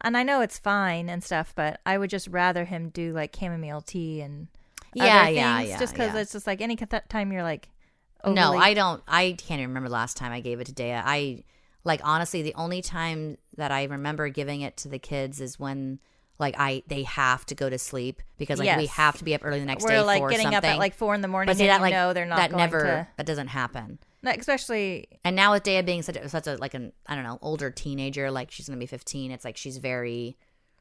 [SPEAKER 2] and I know it's fine and stuff, but I would just rather him do like chamomile tea and
[SPEAKER 1] Yeah, yeah, yeah,
[SPEAKER 2] just because
[SPEAKER 1] yeah.
[SPEAKER 2] it's just like any time you're like,
[SPEAKER 1] No, I don't. I can't even remember the last time I gave it to Dea. I like honestly, the only time that I remember giving it to the kids is when like I they have to go to sleep because like we have to be up early the next
[SPEAKER 2] we're
[SPEAKER 1] day
[SPEAKER 2] like
[SPEAKER 1] for
[SPEAKER 2] getting
[SPEAKER 1] something.
[SPEAKER 2] up at like four in the morning,
[SPEAKER 1] but see that like
[SPEAKER 2] know they're not
[SPEAKER 1] that never
[SPEAKER 2] to,
[SPEAKER 1] that doesn't happen.
[SPEAKER 2] no, especially
[SPEAKER 1] And now with Dea being such a such a like an I don't know older teenager, like she's gonna be fifteen. It's like she's very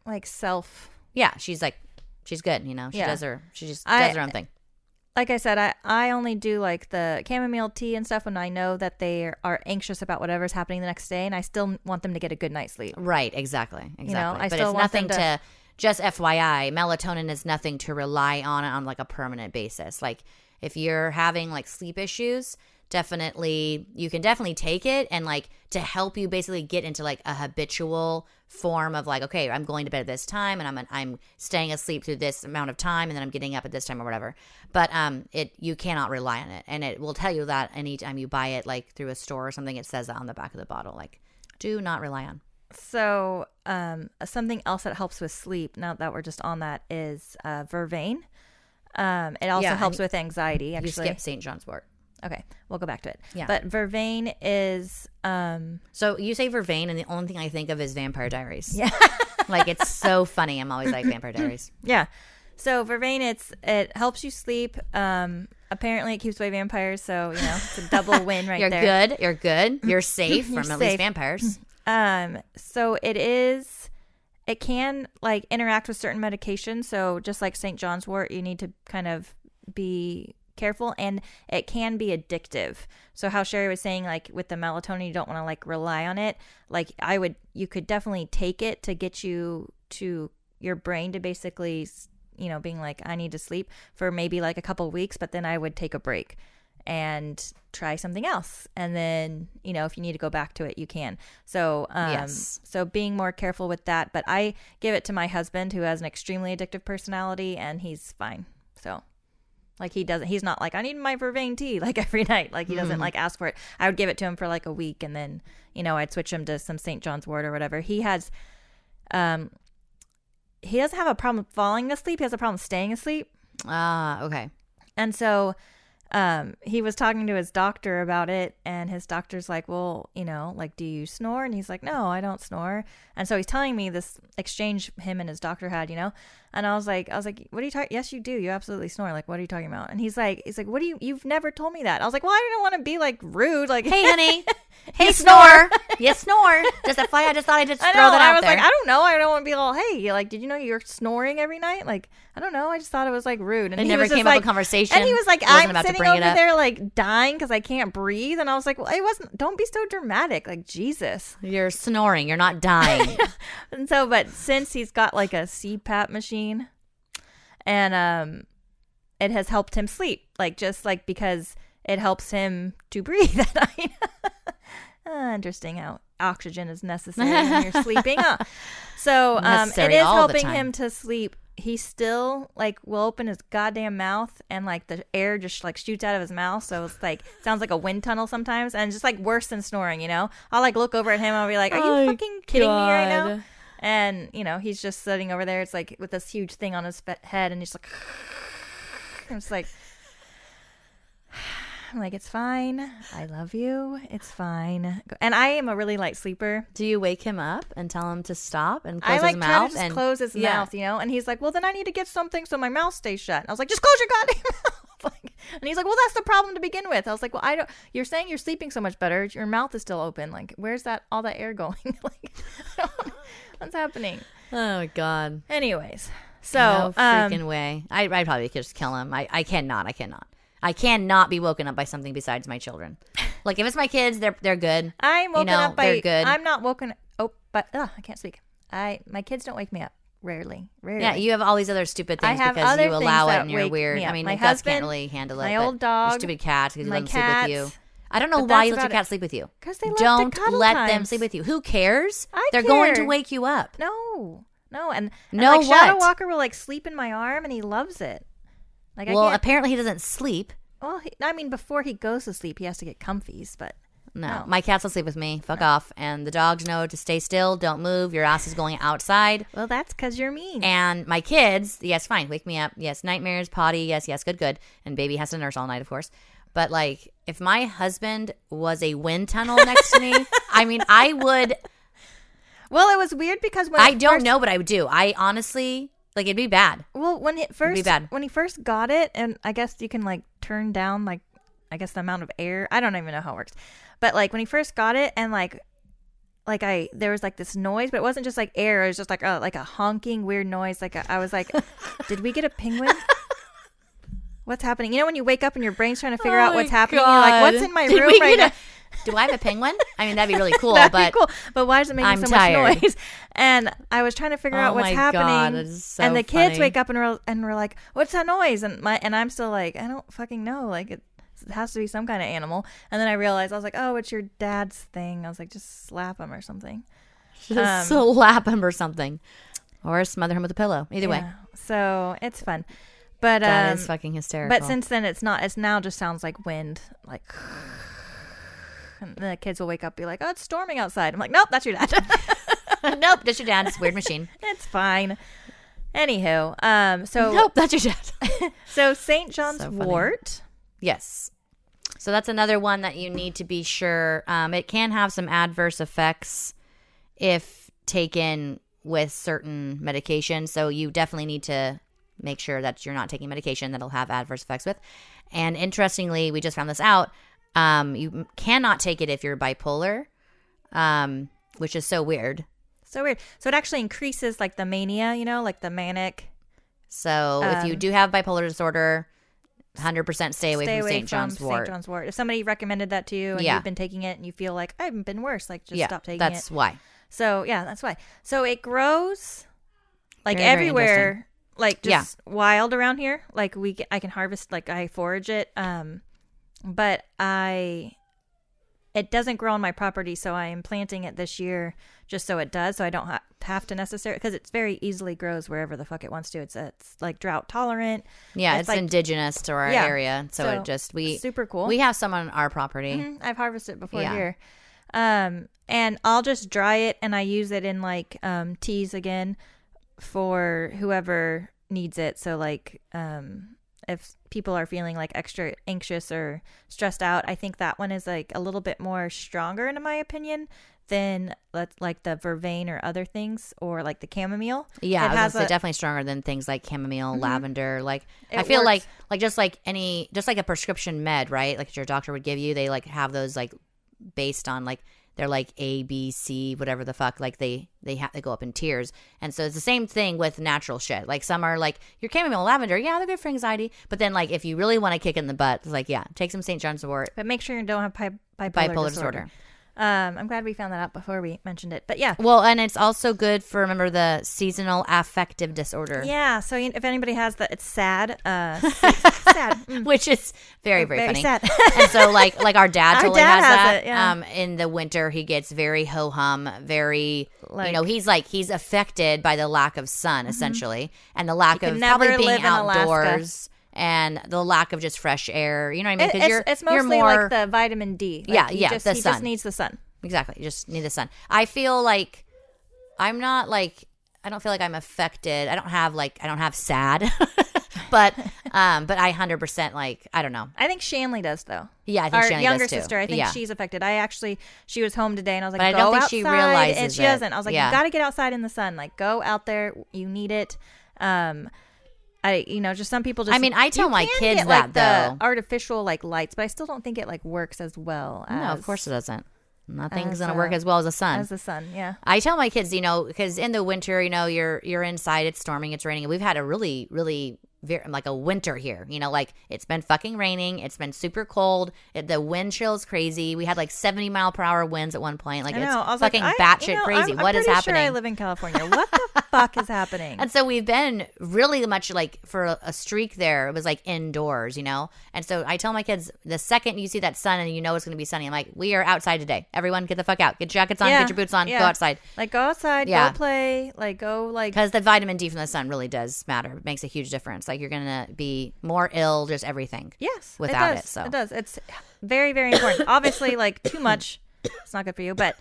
[SPEAKER 2] like self.
[SPEAKER 1] yeah. She's like she's good. You know, she
[SPEAKER 2] Yeah.
[SPEAKER 1] does her she just
[SPEAKER 2] I-
[SPEAKER 1] does her own thing.
[SPEAKER 2] Like I said, I, I only do like the chamomile tea and stuff when I know that they are, anxious about whatever's happening the next day, and I still want them to get a good night's sleep.
[SPEAKER 1] Right, exactly, exactly.
[SPEAKER 2] know, I
[SPEAKER 1] but
[SPEAKER 2] still
[SPEAKER 1] it's nothing to, just FYI, melatonin is nothing to rely on on like a permanent basis. Like if you're having like sleep issues, definitely you can definitely take it and like to help you basically get into like a habitual form of like okay i'm going to bed at this time and i'm i'm staying asleep through this amount of time and then i'm getting up at this time or whatever but um it you cannot rely on it and it will tell you that anytime you buy it like through a store or something it says that on the back of the bottle like do not rely on
[SPEAKER 2] So, um, something else that helps with sleep, now that we're just on that, is uh, vervain. Um, it also
[SPEAKER 1] Yeah,
[SPEAKER 2] helps with anxiety.
[SPEAKER 1] you
[SPEAKER 2] Actually,
[SPEAKER 1] skip st john's wort
[SPEAKER 2] okay, we'll go back to it.
[SPEAKER 1] Yeah.
[SPEAKER 2] but vervain is um,
[SPEAKER 1] so you say vervain and the only thing i think of is vampire diaries
[SPEAKER 2] yeah,
[SPEAKER 1] like it's so funny i'm always like vampire diaries
[SPEAKER 2] yeah. So vervain, it's it helps you sleep. Um, apparently, it keeps away vampires. So you know, it's a double win right
[SPEAKER 1] you're
[SPEAKER 2] there.
[SPEAKER 1] good you're good you're safe
[SPEAKER 2] You're
[SPEAKER 1] from at least vampires
[SPEAKER 2] Um, so it is. It can like interact with certain medications. So just like St. John's wort, you need to kind of be careful, and it can be addictive. So how Sherry was saying, like with the melatonin, you don't want to like rely on it. Like I would, you could definitely take it to get you to your brain to basically, you know, being like, I need to sleep for maybe like a couple weeks, but then I would take a break and try something else and then you know if you need to go back to it you can so um
[SPEAKER 1] Yes.
[SPEAKER 2] so being more careful with that but i give it to my husband who has an extremely addictive personality and he's fine so like he doesn't he's not like i need my vervain tea like every night. Like he doesn't like ask for it. I would give it to him for like a week and then you know i'd switch him to some st john's wort or whatever. He has um he doesn't have a problem falling asleep. He has a problem staying asleep.
[SPEAKER 1] Ah okay.
[SPEAKER 2] And so um, he was talking to his doctor about it, and his doctor's like, Well, you know, like, do you snore? And he's like, No, I don't snore. And so he's telling me this exchange him and his doctor had, you know? And I was like, I was like, What are you talking? Yes, you do. You absolutely snore. Like, what are you talking about? And he's like, He's like, What do you, you've never told me that. I was like, Well, I didn't want to be like rude. Like,
[SPEAKER 1] hey honey hey snore you snore just a fly i just thought i'd just
[SPEAKER 2] I
[SPEAKER 1] throw
[SPEAKER 2] know.
[SPEAKER 1] that
[SPEAKER 2] I
[SPEAKER 1] out
[SPEAKER 2] was
[SPEAKER 1] there
[SPEAKER 2] like, I don't know. I don't want to be all, hey, like, did you know you're snoring every night? Like, I don't know. I just thought it was like rude. And
[SPEAKER 1] It
[SPEAKER 2] he
[SPEAKER 1] never
[SPEAKER 2] was
[SPEAKER 1] came up
[SPEAKER 2] like,
[SPEAKER 1] conversation.
[SPEAKER 2] And he was like, I'm sitting over there like dying because I can't breathe. And I was like, well, it wasn't. Don't be so dramatic. Like Jesus.
[SPEAKER 1] you're snoring you're not dying
[SPEAKER 2] And so, but since he's got like a CPAP machine, and um, it has helped him sleep. Like just like because it helps him to breathe at night. Ah, interesting how oxygen is necessary when you're sleeping. Huh? So um, it is helping him to sleep. He still like will open his goddamn mouth and like the air just like shoots out of his mouth. So it's like sounds like a wind tunnel sometimes, and just like worse than snoring. You know, I'll like look over at him. I'll be like, "Are you
[SPEAKER 1] Oh,
[SPEAKER 2] fucking kidding me right now?" And you know, he's just sitting over there. It's like with this huge thing on his head, and he's like, I'm just like, I'm like, it's fine. I love you. It's fine. And I am a really light sleeper.
[SPEAKER 1] do you wake him up and tell him to stop and close
[SPEAKER 2] I like
[SPEAKER 1] his mouth
[SPEAKER 2] just
[SPEAKER 1] and
[SPEAKER 2] close his
[SPEAKER 1] yeah.
[SPEAKER 2] mouth, you know. And he's like, well, then I need to get something so my mouth stays shut. And I was like, just close your goddamn mouth. like, and he's like, well, that's the problem to begin with. I was like, well, I don't. You're saying you're sleeping so much better. Your mouth is still open. Like, where's that all that air going? like, I don't- what's happening?
[SPEAKER 1] oh my god
[SPEAKER 2] Anyways, so
[SPEAKER 1] no
[SPEAKER 2] um,
[SPEAKER 1] freaking way I, I probably could just kill him I, I cannot i cannot i cannot be woken up by something besides my children like if it's my kids they're they're good
[SPEAKER 2] I'm woken
[SPEAKER 1] you know,
[SPEAKER 2] up by.
[SPEAKER 1] they're good.
[SPEAKER 2] I'm not woken. Oh, but ugh, I can't speak. I my kids don't wake me up. Rarely, rarely.
[SPEAKER 1] yeah you have all these other stupid things because you allow it and you're weird i mean
[SPEAKER 2] My
[SPEAKER 1] Gus can't really handle it
[SPEAKER 2] my old dog,
[SPEAKER 1] your stupid cat because let him sleep with you. I don't know
[SPEAKER 2] But
[SPEAKER 1] why you let your
[SPEAKER 2] it.
[SPEAKER 1] cat sleep with you.
[SPEAKER 2] 'Cause they
[SPEAKER 1] don't let them sleep with you. Who cares?
[SPEAKER 2] I
[SPEAKER 1] They're going to wake you up.
[SPEAKER 2] No, no, and, and
[SPEAKER 1] No
[SPEAKER 2] like Shadow
[SPEAKER 1] what?
[SPEAKER 2] Walker will like sleep in my arm, and he loves it. Like
[SPEAKER 1] Well, apparently he doesn't sleep.
[SPEAKER 2] well, he, I mean, before he goes to sleep, he has to get comfies, but
[SPEAKER 1] No,
[SPEAKER 2] No.
[SPEAKER 1] my cats will sleep with me. Fuck off. And the dogs know to stay still. Don't move. Your ass is going outside.
[SPEAKER 2] well, that's because you're mean.
[SPEAKER 1] And my kids, yes, fine, wake me up. Yes, nightmares, potty. Yes, yes, good, good. And baby has to nurse all night, of course. But like, if my husband was a wind tunnel next to me, I mean, I would.
[SPEAKER 2] well, it was weird because when
[SPEAKER 1] I don't
[SPEAKER 2] first-
[SPEAKER 1] know what I would do. I honestly like it'd be bad.
[SPEAKER 2] Well, when it first
[SPEAKER 1] bad.
[SPEAKER 2] when he first got it, and I guess you can like turn down like I guess the amount of air. I don't even know how it works, but like when he first got it, and like like I there was like this noise, but it wasn't just like air. It was just like a like a honking weird noise. Like a, I was like, did we get a penguin? What's happening? You know when you wake up and your brain's trying to figure
[SPEAKER 1] Oh
[SPEAKER 2] out what's happening. You're like, what's in my
[SPEAKER 1] Did
[SPEAKER 2] room right now?
[SPEAKER 1] do I have a penguin? I mean, that'd be really cool,
[SPEAKER 2] That'd
[SPEAKER 1] but
[SPEAKER 2] be cool. But why is it making
[SPEAKER 1] I'm
[SPEAKER 2] so
[SPEAKER 1] tired.
[SPEAKER 2] much noise? And I was trying to figure
[SPEAKER 1] Oh
[SPEAKER 2] out what's
[SPEAKER 1] my
[SPEAKER 2] happening.
[SPEAKER 1] God, that is so
[SPEAKER 2] and the kids wake up and we're, and we're like, "What's that noise?" And my and I'm still like, "I don't fucking know." Like it, it has to be some kind of animal. And then I realized I was like, "Oh, it's your dad's thing." I was like, "Just slap him or something."
[SPEAKER 1] just
[SPEAKER 2] um,
[SPEAKER 1] slap him or something, or smother him with a pillow. Either way,
[SPEAKER 2] So it's fun. But
[SPEAKER 1] that
[SPEAKER 2] um,
[SPEAKER 1] is fucking hysterical.
[SPEAKER 2] But since then, it's not. It's now just sounds like wind, like. And the kids will wake up, be like, "Oh, it's storming outside." I'm like, "Nope, that's your dad."
[SPEAKER 1] nope, that's your dad. dad's weird machine.
[SPEAKER 2] it's fine. Anywho, um, so
[SPEAKER 1] Nope, that's your dad.
[SPEAKER 2] so Saint John's
[SPEAKER 1] So.
[SPEAKER 2] Wort.
[SPEAKER 1] Yes. So that's another one that you need to be sure. Um, it can have some adverse effects if taken with certain medication. So you definitely need to make sure that you're not taking medication that'll have adverse effects with. And interestingly, we just found this out. Um, you cannot take it if you're bipolar, um, which is so weird.
[SPEAKER 2] So weird. So it actually increases like the mania, you know, like the manic.
[SPEAKER 1] So if you
[SPEAKER 2] Um,
[SPEAKER 1] do have bipolar disorder, 100% stay away
[SPEAKER 2] Stay
[SPEAKER 1] from St. John's wort.
[SPEAKER 2] St. John's Wort. If somebody recommended that to you and
[SPEAKER 1] Yeah.
[SPEAKER 2] you've been taking it and you feel like I haven't been worse, like just
[SPEAKER 1] yeah,
[SPEAKER 2] stop taking
[SPEAKER 1] that's
[SPEAKER 2] it.
[SPEAKER 1] That's why.
[SPEAKER 2] So yeah, that's why. So it grows like
[SPEAKER 1] Very, very
[SPEAKER 2] like
[SPEAKER 1] Yeah.
[SPEAKER 2] just wild around here. Like we, I can harvest, like I forage it. Um, but I, it doesn't grow on my property, so I am planting it this year just so it does, so I don't ha- have to necessarily because it's very easily grows wherever the fuck it wants to. It's it's like drought tolerant.
[SPEAKER 1] Yeah,
[SPEAKER 2] It's
[SPEAKER 1] it's,
[SPEAKER 2] like-
[SPEAKER 1] indigenous to our
[SPEAKER 2] Yeah.
[SPEAKER 1] area, so,
[SPEAKER 2] So,
[SPEAKER 1] it just we
[SPEAKER 2] super cool.
[SPEAKER 1] we have some on our property.
[SPEAKER 2] Mhm, I've harvested before
[SPEAKER 1] Yeah.
[SPEAKER 2] here. Um, and I'll just dry it and I use it in like um, teas again for whoever needs it. So like um, if people are feeling like extra anxious or stressed out, I think that one is like a little bit more stronger in my opinion than let's like the vervain or other things or like the chamomile.
[SPEAKER 1] Yeah,
[SPEAKER 2] it has a- Mm-hmm.
[SPEAKER 1] definitely stronger than things like chamomile, lavender. Like I feel
[SPEAKER 2] works.
[SPEAKER 1] like like just like any just like a prescription med, right? Like your doctor would give you, they like have those like based on like they're like A, B, C, whatever the fuck. Like they they have they go up in tiers, and so it's the same thing with natural shit. Like some are like your chamomile, lavender, yeah, they're good for anxiety. But then like if you really want to kick in the butt, it's like yeah, take some St. John's wort,
[SPEAKER 2] But make sure you don't have bi- bipolar,
[SPEAKER 1] bipolar
[SPEAKER 2] disorder.
[SPEAKER 1] disorder.
[SPEAKER 2] Um, I'm glad we found that out before we mentioned it. But yeah,
[SPEAKER 1] Well, and it's also good for remember the seasonal affective disorder.
[SPEAKER 2] Yeah, so if anybody has that, it's sad. Uh, sad. Mm.
[SPEAKER 1] which is very very,
[SPEAKER 2] Very
[SPEAKER 1] funny.
[SPEAKER 2] sad.
[SPEAKER 1] and so like like our dad
[SPEAKER 2] Our
[SPEAKER 1] totally
[SPEAKER 2] dad
[SPEAKER 1] has,
[SPEAKER 2] has
[SPEAKER 1] that.
[SPEAKER 2] it, yeah.
[SPEAKER 1] Um, in the winter he gets very ho hum, very
[SPEAKER 2] Like-
[SPEAKER 1] you know he's like he's affected by the lack of sun essentially, and the lack of probably being outdoors. And the lack of just fresh air, you know what I mean?
[SPEAKER 2] It-
[SPEAKER 1] Because
[SPEAKER 2] it's,
[SPEAKER 1] you're
[SPEAKER 2] it's
[SPEAKER 1] you're
[SPEAKER 2] mostly
[SPEAKER 1] more
[SPEAKER 2] like the vitamin D. Like,
[SPEAKER 1] Yeah, yeah,
[SPEAKER 2] Just,
[SPEAKER 1] the
[SPEAKER 2] he
[SPEAKER 1] sun.
[SPEAKER 2] just needs the sun.
[SPEAKER 1] exactly. You just need the sun. I feel like I'm not like I don't feel like I'm affected. I don't have like I don't have sad, but um, but I hundred percent like I don't know.
[SPEAKER 2] I think Shanley does though.
[SPEAKER 1] Yeah, I think
[SPEAKER 2] Our
[SPEAKER 1] Shanley
[SPEAKER 2] younger sister, I think
[SPEAKER 1] Yeah.
[SPEAKER 2] she's affected. I actually, she was home today, and I was like,
[SPEAKER 1] But I
[SPEAKER 2] "Go
[SPEAKER 1] don't think
[SPEAKER 2] outside,"
[SPEAKER 1] she
[SPEAKER 2] and
[SPEAKER 1] realizes
[SPEAKER 2] she
[SPEAKER 1] it.
[SPEAKER 2] doesn't. I was like,
[SPEAKER 1] Yeah.
[SPEAKER 2] "You got to get outside in the sun. Like, go out there. You need it." Um, I, you know, just some people just.
[SPEAKER 1] I mean, I tell my kids
[SPEAKER 2] get, like,
[SPEAKER 1] that,
[SPEAKER 2] the
[SPEAKER 1] though.
[SPEAKER 2] artificial like lights, but I still don't think it like works as well. As,
[SPEAKER 1] No, of course it doesn't. Nothing's gonna
[SPEAKER 2] uh,
[SPEAKER 1] work as well as the sun.
[SPEAKER 2] As the sun, yeah.
[SPEAKER 1] I tell my kids, you know, because in the winter, you know, you're you're inside, it's storming, it's raining. We've had a really, really, very, like a winter here. You know, like it's been fucking raining. It's been super cold. It, the wind chill is crazy. We had like 70 mile per hour winds at one point. Like it's fucking
[SPEAKER 2] like,
[SPEAKER 1] batshit
[SPEAKER 2] you know,
[SPEAKER 1] crazy.
[SPEAKER 2] I'm, I'm
[SPEAKER 1] what is happening?
[SPEAKER 2] Sure I live in California. What the fuck is happening?
[SPEAKER 1] And so we've been really much like for a, a streak there. It was like indoors, you know? And so I tell my kids the second you see that sun and you know it's going to be sunny, I'm like, we are outside today. Everyone get the fuck out. Get jackets on,
[SPEAKER 2] Yeah,
[SPEAKER 1] get your boots on,
[SPEAKER 2] yeah.
[SPEAKER 1] go outside.
[SPEAKER 2] Like go outside,
[SPEAKER 1] Yeah.
[SPEAKER 2] go play, like go like
[SPEAKER 1] Because the vitamin D from the sun really does matter. It makes a huge difference. Like you're going to be more ill, just everything.
[SPEAKER 2] yes,
[SPEAKER 1] without
[SPEAKER 2] it,
[SPEAKER 1] it, so.
[SPEAKER 2] it does. It's very very important. Obviously, like too much, it's not good for you. But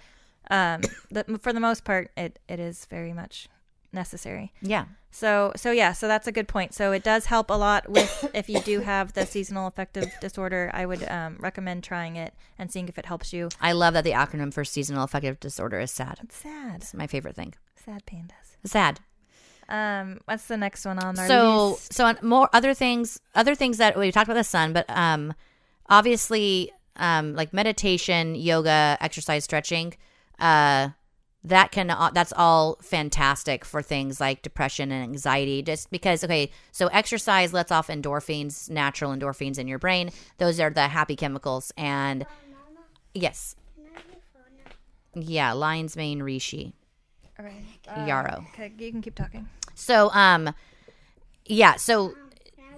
[SPEAKER 2] um, the, for the most part, it it is very much necessary.
[SPEAKER 1] Yeah.
[SPEAKER 2] So so yeah, so that's a good point. So it does help a lot with if you do have the seasonal affective disorder. I would um, recommend trying it and seeing if it helps you.
[SPEAKER 1] I love that the acronym for seasonal affective disorder is SAD.
[SPEAKER 2] It's sad,
[SPEAKER 1] It's my favorite thing.
[SPEAKER 2] sad pandas.
[SPEAKER 1] SAD.
[SPEAKER 2] Um, what's the next one on our
[SPEAKER 1] so
[SPEAKER 2] list?
[SPEAKER 1] so on more other things other things that we talked about the sun but um obviously um like meditation yoga exercise stretching uh that can uh, that's all fantastic for things like depression and anxiety just because okay so exercise lets off endorphins natural endorphins in your brain those are the happy chemicals and Yes. Yeah, lion's mane reishi.
[SPEAKER 2] All right.
[SPEAKER 1] Yarrow.
[SPEAKER 2] Uh, Okay, you can keep talking.
[SPEAKER 1] So, um, yeah. So,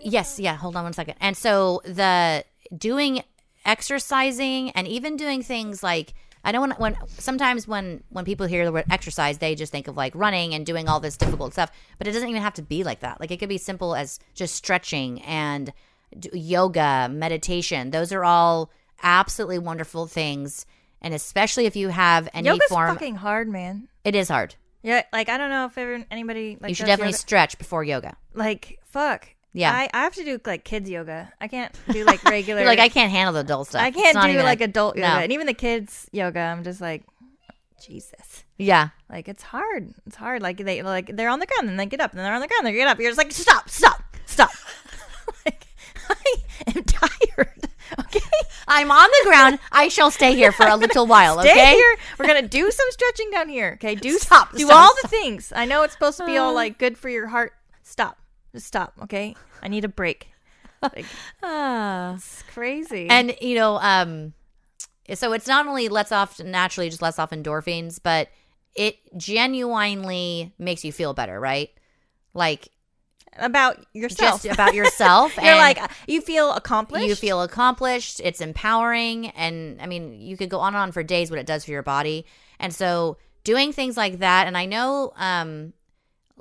[SPEAKER 1] yes, yeah. Hold on one second. And so the doing exercising and even doing things like I know when when sometimes when when people hear the word exercise, they just think of like running and doing all this difficult stuff. But it doesn't even have to be like that. Like it could be simple as just stretching and yoga, meditation. Those are all absolutely wonderful things. And especially if you have any
[SPEAKER 2] Yoga's
[SPEAKER 1] form,
[SPEAKER 2] fucking hard, man.
[SPEAKER 1] it is hard.
[SPEAKER 2] Yeah, like I don't know if ever anybody like
[SPEAKER 1] you should definitely
[SPEAKER 2] yoga.
[SPEAKER 1] stretch before yoga.
[SPEAKER 2] like fuck.
[SPEAKER 1] Yeah.
[SPEAKER 2] I, I have to do like kids yoga. I can't do like regular.
[SPEAKER 1] You're like I can't handle the adult stuff.
[SPEAKER 2] I can't do
[SPEAKER 1] even a-
[SPEAKER 2] like adult yoga,
[SPEAKER 1] no.
[SPEAKER 2] and even the kids yoga. I'm just like, Jesus.
[SPEAKER 1] Yeah.
[SPEAKER 2] Like it's hard. It's hard. Like they like they're on the ground and they get up and then they're on the ground. And they get up. You're just like stop, stop, stop. like I am tired. Okay,
[SPEAKER 1] I'm on the ground. I shall stay here for a little while.
[SPEAKER 2] stay
[SPEAKER 1] Okay.
[SPEAKER 2] here. We're gonna do some stretching down here. Okay, do
[SPEAKER 1] Stop,
[SPEAKER 2] Do
[SPEAKER 1] stop,
[SPEAKER 2] all
[SPEAKER 1] stop.
[SPEAKER 2] the things. I know it's supposed to be all like good for your heart. Stop. Just stop. Okay. I need a break. Like it's crazy.
[SPEAKER 1] and you know, um, so it's not only lets off naturally, just lets off endorphins, but it genuinely makes you feel better, right? Like
[SPEAKER 2] about yourself.
[SPEAKER 1] just about yourself.
[SPEAKER 2] You're
[SPEAKER 1] and
[SPEAKER 2] like you feel accomplished.
[SPEAKER 1] you feel accomplished. It's empowering, and I mean, you could go on and on for days what it does for your body. And so, doing things like that, and I know, um,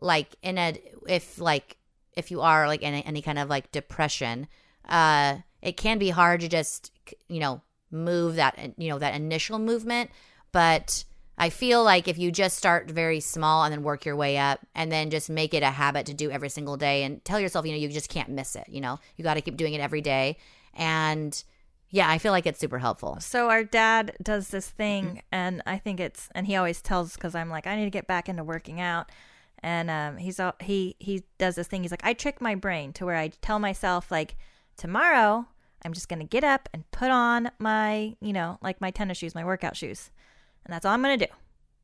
[SPEAKER 1] like in a if like if you are like in a, any kind of like depression, uh, it can be hard to just you know move that you know that initial movement, but. I feel like if you just start very small and then work your way up and then just make it a habit to do every single day and tell yourself, you know, you just can't miss it, you know, you got to keep doing it every day. And yeah, I feel like it's super helpful.
[SPEAKER 2] So our dad does this thing, and I think it's, and he always tells because I'm like, I need to get back into working out, and um, he's all, he he does this thing. He's like, I trick my brain to where I tell myself like, tomorrow I'm just gonna get up and put on my, you know, like my tennis shoes, my workout shoes, and that's all I'm gonna do.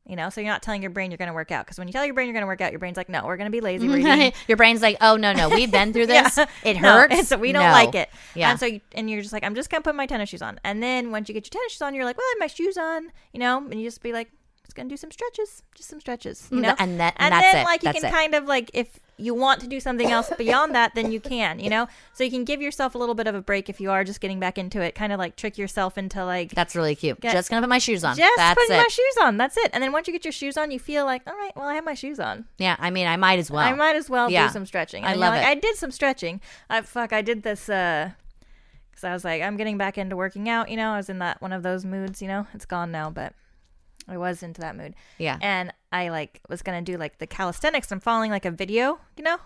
[SPEAKER 2] You know, so you're not telling your brain you're gonna work out because when you tell your brain you're gonna work out, your brain's like, no, we're gonna be lazy.
[SPEAKER 1] Your brain's like, oh, no, no, we've been through this.
[SPEAKER 2] Yeah.
[SPEAKER 1] It
[SPEAKER 2] No,
[SPEAKER 1] hurts.
[SPEAKER 2] and so we don't
[SPEAKER 1] No.
[SPEAKER 2] like it.
[SPEAKER 1] Yeah.
[SPEAKER 2] And so you, and you're just like, I'm just gonna put my tennis shoes on. And then once you get your tennis shoes on, you're like, well, I have my shoes on, you know, and you just be like, just gonna do some stretches, just some stretches, you mm, know.
[SPEAKER 1] And that- and
[SPEAKER 2] and
[SPEAKER 1] that's
[SPEAKER 2] then
[SPEAKER 1] it.
[SPEAKER 2] like you
[SPEAKER 1] That's
[SPEAKER 2] can
[SPEAKER 1] it.
[SPEAKER 2] kind of like if you want to do something else beyond that, then you can, you know. So you can give yourself a little bit of a break if you are just getting back into it. Kind of like trick yourself into like
[SPEAKER 1] That's really cute.
[SPEAKER 2] Get-
[SPEAKER 1] just going to put my shoes on.
[SPEAKER 2] just
[SPEAKER 1] That's
[SPEAKER 2] putting
[SPEAKER 1] it.
[SPEAKER 2] my shoes on. That's it. And then once you get your shoes on, you feel like, all right, well, I have my shoes on.
[SPEAKER 1] yeah, I mean, I might as well.
[SPEAKER 2] I might as well
[SPEAKER 1] Yeah.
[SPEAKER 2] do some stretching.
[SPEAKER 1] I
[SPEAKER 2] And you're
[SPEAKER 1] love
[SPEAKER 2] like,
[SPEAKER 1] it.
[SPEAKER 2] I did some stretching. I fuck, I did this uh cuz I was like, I'm getting back into working out, you know. I was in that one of those moods, you know. It's gone now, but I was into that mood.
[SPEAKER 1] Yeah.
[SPEAKER 2] And I like was going to do like the calisthenics. I'm following like a video, you know,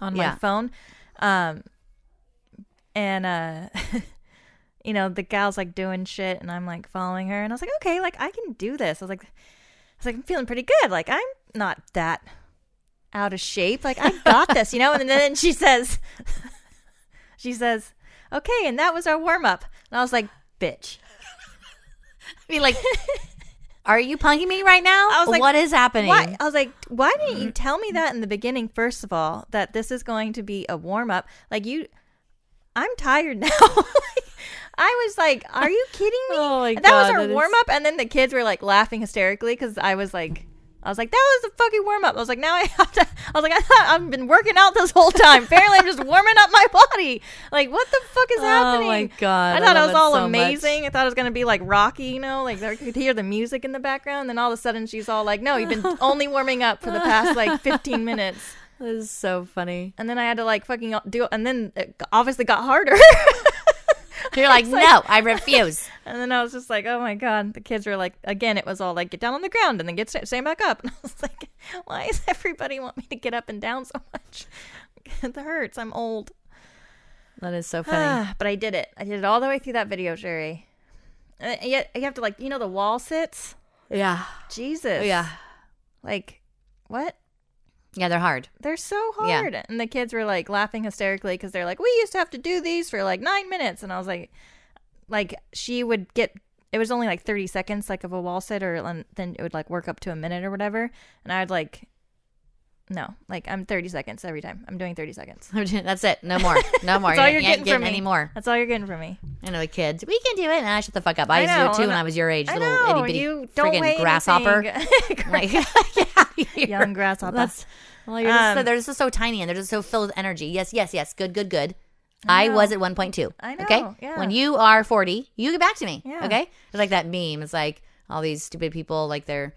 [SPEAKER 2] on my phone. Um and uh you know, the gal's like doing shit and I'm like following her and I was like, "Okay, like I can do this." I was like I was like, I'm feeling pretty good. Like, I'm not that out of shape. Like, I got this, you know? And then she says, she says, okay, and that was our warm up. And I was like, bitch.
[SPEAKER 1] I mean, like, are you punking me right now?
[SPEAKER 2] I was like,
[SPEAKER 1] what is happening?
[SPEAKER 2] Why? I was like, why didn't you tell me that in the beginning, first of all, that this is going to be a warm up? Like, you, I'm tired now. I was like, are you kidding me?
[SPEAKER 1] Oh my
[SPEAKER 2] that was our
[SPEAKER 1] that is-
[SPEAKER 2] warm up. And then the kids were like laughing hysterically because I was like, I was like, that was a fucking warm up. I was like, now I have to. I was like, I thought I've been working out this whole time. Apparently, I'm just warming up my body. Like, what the fuck is
[SPEAKER 1] Oh
[SPEAKER 2] happening?
[SPEAKER 1] Oh my God,
[SPEAKER 2] I
[SPEAKER 1] I
[SPEAKER 2] thought it
[SPEAKER 1] love
[SPEAKER 2] was all
[SPEAKER 1] so
[SPEAKER 2] amazing. I thought it was gonna be like Rocky, you know, like I could hear the music in the background. Then all of a sudden, she's all like, "No, you've been only warming up for the past like 15 minutes."
[SPEAKER 1] This is so funny.
[SPEAKER 2] And then I had to like fucking do, and then it obviously got harder.
[SPEAKER 1] You're like, no, I refuse.
[SPEAKER 2] And then I was just like, oh my god. The kids were like, again, it was all like, get down on the ground and then get sta- stand back up. And I was like, why does everybody want me to get up and down so much? it hurts. I'm old.
[SPEAKER 1] That is so funny.
[SPEAKER 2] but I did it. I did it all the way through that video, Sherry. Uh, and yet you have to like, you know, the wall sits.
[SPEAKER 1] yeah.
[SPEAKER 2] Jesus.
[SPEAKER 1] Yeah.
[SPEAKER 2] Like, what?
[SPEAKER 1] Yeah, they're hard.
[SPEAKER 2] They're so hard. Yeah. And the kids were like laughing hysterically because they're like, we used to have to do these for like nine minutes. And I was like, like she would get, it was only like 30 seconds, like of a wall sit, or and then it would like work up to a minute or whatever. And I'd like, No, like I'm 30 seconds every time. I'm doing 30 seconds.
[SPEAKER 1] That's it. No more. No more.
[SPEAKER 2] That's all
[SPEAKER 1] You
[SPEAKER 2] you're
[SPEAKER 1] can't
[SPEAKER 2] getting
[SPEAKER 1] get
[SPEAKER 2] from me.
[SPEAKER 1] any more.
[SPEAKER 2] That's all you're getting from me.
[SPEAKER 1] I know the kids. We can do it. And I shut the fuck up. I,
[SPEAKER 2] I
[SPEAKER 1] used to do it too when I was your age.
[SPEAKER 2] I
[SPEAKER 1] little
[SPEAKER 2] know
[SPEAKER 1] itty bitty
[SPEAKER 2] you don't
[SPEAKER 1] friggin'
[SPEAKER 2] weigh
[SPEAKER 1] grasshopper. Like, get out of here.
[SPEAKER 2] Young grasshopper.
[SPEAKER 1] That's well, you're just so,
[SPEAKER 2] Um,
[SPEAKER 1] they're just so tiny and they're just so filled with energy. Yes, yes, yes. Good, good, good. I, was at 1.2.
[SPEAKER 2] I
[SPEAKER 1] Okay.
[SPEAKER 2] know, yeah.
[SPEAKER 1] When you are 40, you get back to me.
[SPEAKER 2] Yeah.
[SPEAKER 1] Okay. It's like that meme. It's like all these stupid people, like they're,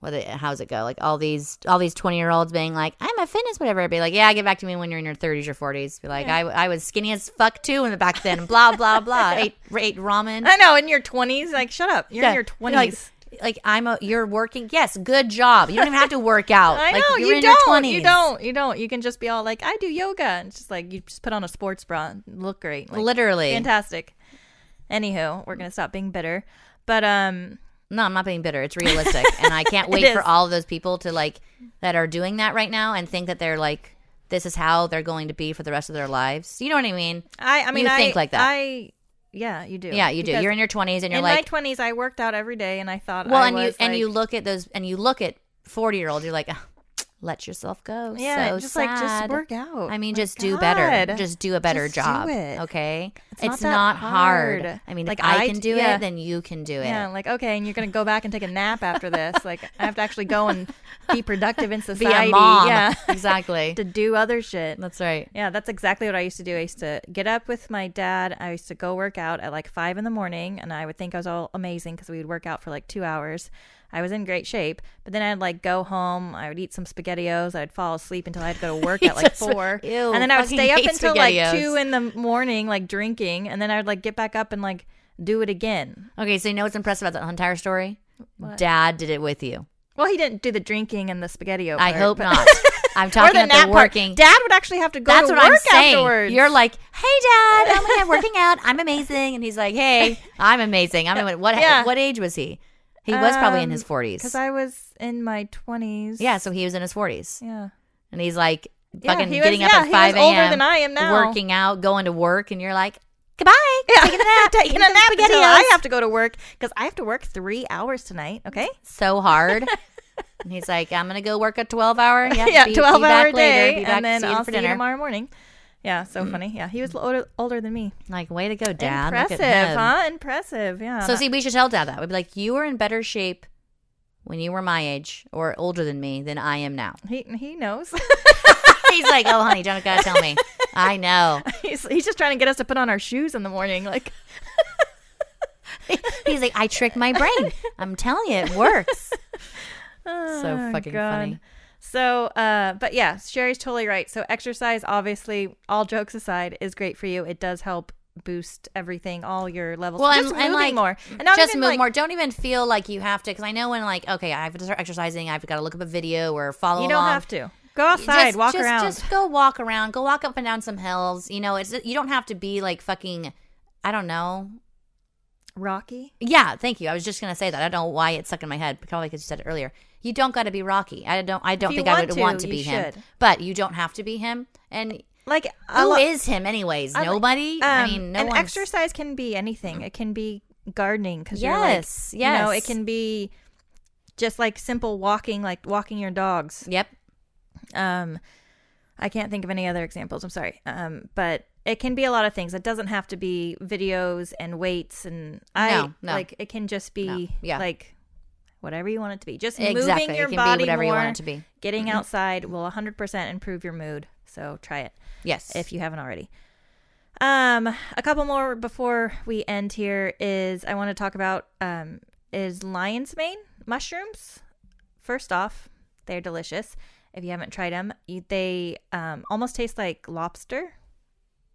[SPEAKER 1] what? They, how's it go? Like all these, all these 20 year olds being like, I'm a fitness, whatever. Be like, yeah, get back to me when you're in your 30s or 40s. Be like, I, I was skinny as fuck too in the back then. Blah blah blah. ate, ate ramen.
[SPEAKER 2] I know in your 20s. Like shut up. You're
[SPEAKER 1] Yeah.
[SPEAKER 2] in your 20s.
[SPEAKER 1] Like, like I'm a, you're working. Yes, good job. You don't even have to work out.
[SPEAKER 2] I
[SPEAKER 1] like,
[SPEAKER 2] know you
[SPEAKER 1] in
[SPEAKER 2] don't.
[SPEAKER 1] Your 20s.
[SPEAKER 2] You don't. You don't. You can just be all like, I do yoga, and it's just like you just put on a sports bra, and look great, like,
[SPEAKER 1] Literally.
[SPEAKER 2] fantastic. Anywho, we're gonna stop being bitter, but um,
[SPEAKER 1] No, I'm not being bitter. It's realistic, and I can't wait for all of those people to like that are doing that right now and think that they're like this is how they're going to be for the rest of their lives. You know what I mean?
[SPEAKER 2] I I mean
[SPEAKER 1] You
[SPEAKER 2] I
[SPEAKER 1] think like that.
[SPEAKER 2] I yeah, you do.
[SPEAKER 1] Yeah, you do.
[SPEAKER 2] Because
[SPEAKER 1] You're in your 20s, and you're like.
[SPEAKER 2] in
[SPEAKER 1] like,
[SPEAKER 2] my 20s, I worked out every day, and I thought,
[SPEAKER 1] well,
[SPEAKER 2] I
[SPEAKER 1] and you
[SPEAKER 2] was,
[SPEAKER 1] and you
[SPEAKER 2] like-
[SPEAKER 1] look at those, and you look at 40 year olds. You're like, "Ah, let yourself go.
[SPEAKER 2] yeah,
[SPEAKER 1] so
[SPEAKER 2] just like just work out.
[SPEAKER 1] I mean,
[SPEAKER 2] My
[SPEAKER 1] just do better. Just do a better
[SPEAKER 2] Just do
[SPEAKER 1] job.
[SPEAKER 2] it.
[SPEAKER 1] Okay,
[SPEAKER 2] It's not that hard.
[SPEAKER 1] I mean,
[SPEAKER 2] Like,
[SPEAKER 1] if I,
[SPEAKER 2] I
[SPEAKER 1] can do
[SPEAKER 2] yeah.
[SPEAKER 1] it, then you can do it.
[SPEAKER 2] Yeah, like okay, and you're gonna go back and take a nap after this. Like I have to actually go and be productive in society. Yeah,
[SPEAKER 1] exactly.
[SPEAKER 2] to do other shit.
[SPEAKER 1] That's right.
[SPEAKER 2] Yeah, that's exactly what I used to do. I used to get up with my dad. I used to go work out at like five in the morning, and I would think I was all amazing because we would work out for like two hours. I was in great shape, but then I'd like go home. I would eat some spaghettios. I'd fall asleep until I had to go to work at like four,
[SPEAKER 1] ew,
[SPEAKER 2] and then I would stay up until like two in the morning, like drinking, and then I would like get back up and like do it again.
[SPEAKER 1] Okay, so you know what's impressive about that entire story? Dad did it with you.
[SPEAKER 2] Well, he didn't do the drinking and the spaghettio.
[SPEAKER 1] I
[SPEAKER 2] part,
[SPEAKER 1] hope
[SPEAKER 2] but-
[SPEAKER 1] not. I'm talking
[SPEAKER 2] the
[SPEAKER 1] about the
[SPEAKER 2] part.
[SPEAKER 1] working.
[SPEAKER 2] Dad would actually have to go
[SPEAKER 1] That's
[SPEAKER 2] to the.
[SPEAKER 1] That's what
[SPEAKER 2] work
[SPEAKER 1] I'm saying.
[SPEAKER 2] afterwards.
[SPEAKER 1] You're like, hey, Dad, oh my God, working out. I'm amazing. And he's like, hey, I'm amazing. I'm. What,
[SPEAKER 2] Yeah.
[SPEAKER 1] what age was he? He was probably in
[SPEAKER 2] Um,
[SPEAKER 1] his 40s.
[SPEAKER 2] because I was in my twenties.
[SPEAKER 1] yeah, so he was in his 40s.
[SPEAKER 2] yeah.
[SPEAKER 1] And he's like,
[SPEAKER 2] Yeah,
[SPEAKER 1] fucking
[SPEAKER 2] he was-
[SPEAKER 1] getting up
[SPEAKER 2] yeah,
[SPEAKER 1] at
[SPEAKER 2] he
[SPEAKER 1] 5
[SPEAKER 2] was older
[SPEAKER 1] a.m.
[SPEAKER 2] than I am now.
[SPEAKER 1] working out, going to work. And you're like, goodbye.
[SPEAKER 2] Yeah,
[SPEAKER 1] Taking a nap.
[SPEAKER 2] taking a nap until I have to go to work because I have to work three hours tonight. Okay.
[SPEAKER 1] so hard. and he's like, I'm going to go work a 12 hour. Yeah, be,
[SPEAKER 2] twelve
[SPEAKER 1] be back
[SPEAKER 2] hour
[SPEAKER 1] later.
[SPEAKER 2] day,
[SPEAKER 1] Be back
[SPEAKER 2] and then
[SPEAKER 1] see you
[SPEAKER 2] I'll
[SPEAKER 1] for
[SPEAKER 2] see you
[SPEAKER 1] dinner.
[SPEAKER 2] tomorrow morning. Yeah, so mm. funny. Yeah, he was older, older than me.
[SPEAKER 1] Like, way to go, Dad.
[SPEAKER 2] Impressive, huh? Impressive. Yeah.
[SPEAKER 1] So see, we should tell Dad that. We'd be like, you were in better shape when you were my age or older than me than I am now.
[SPEAKER 2] he he knows.
[SPEAKER 1] He's like, oh, honey, don't gotta tell me. I know.
[SPEAKER 2] he's he's just trying to get us to put on our shoes in the morning. Like,
[SPEAKER 1] He's like, I tricked my brain. I'm telling you, it works. so
[SPEAKER 2] Oh,
[SPEAKER 1] fucking
[SPEAKER 2] God.
[SPEAKER 1] funny.
[SPEAKER 2] So, uh, but yeah, Sherry's totally right. So, exercise, obviously, all jokes aside, is great for you. It does help boost everything, all your levels.
[SPEAKER 1] Well,
[SPEAKER 2] just
[SPEAKER 1] and, and like
[SPEAKER 2] more, and not
[SPEAKER 1] just move
[SPEAKER 2] like,
[SPEAKER 1] more. Don't even feel like you have to. Because I know when like, okay, I have to start exercising. I've got to look up a video or follow.
[SPEAKER 2] You don't
[SPEAKER 1] along.
[SPEAKER 2] have to go outside,
[SPEAKER 1] just,
[SPEAKER 2] walk
[SPEAKER 1] just,
[SPEAKER 2] around.
[SPEAKER 1] Just go walk around. Go walk up and down some hills. You know, it's you don't have to be like fucking. I don't know.
[SPEAKER 2] Rocky.
[SPEAKER 1] Yeah, thank you. I was just gonna say that. I don't know why it's stuck in my head, probably because you said it earlier. You don't got to be Rocky. I don't. I don't think I would
[SPEAKER 2] to,
[SPEAKER 1] want to be him,
[SPEAKER 2] should.
[SPEAKER 1] but you don't have to be him. And
[SPEAKER 2] Like
[SPEAKER 1] who
[SPEAKER 2] a
[SPEAKER 1] is him, anyways?
[SPEAKER 2] I-
[SPEAKER 1] Nobody. I
[SPEAKER 2] um,
[SPEAKER 1] mean, no
[SPEAKER 2] and
[SPEAKER 1] one's-
[SPEAKER 2] exercise can be anything. It can be gardening because
[SPEAKER 1] Yes,
[SPEAKER 2] you're like, you know, it can be just like simple walking, like walking your dogs.
[SPEAKER 1] Yep.
[SPEAKER 2] Um, I can't think of any other examples. I'm sorry. Um, but it can be a lot of things. It doesn't have to be videos and weights and I
[SPEAKER 1] No, no.
[SPEAKER 2] like it can just be
[SPEAKER 1] No, yeah.
[SPEAKER 2] like whatever you want it to be. Just
[SPEAKER 1] Exactly.
[SPEAKER 2] moving your body
[SPEAKER 1] be whatever
[SPEAKER 2] more.
[SPEAKER 1] you want it to be.
[SPEAKER 2] Getting outside will 100% improve your mood. So try it
[SPEAKER 1] Yes.
[SPEAKER 2] if you haven't already. Um, a couple more before we end here is I want to talk about um is lion's mane mushrooms. First off, they're delicious. If you haven't tried them, you, they um almost taste like lobster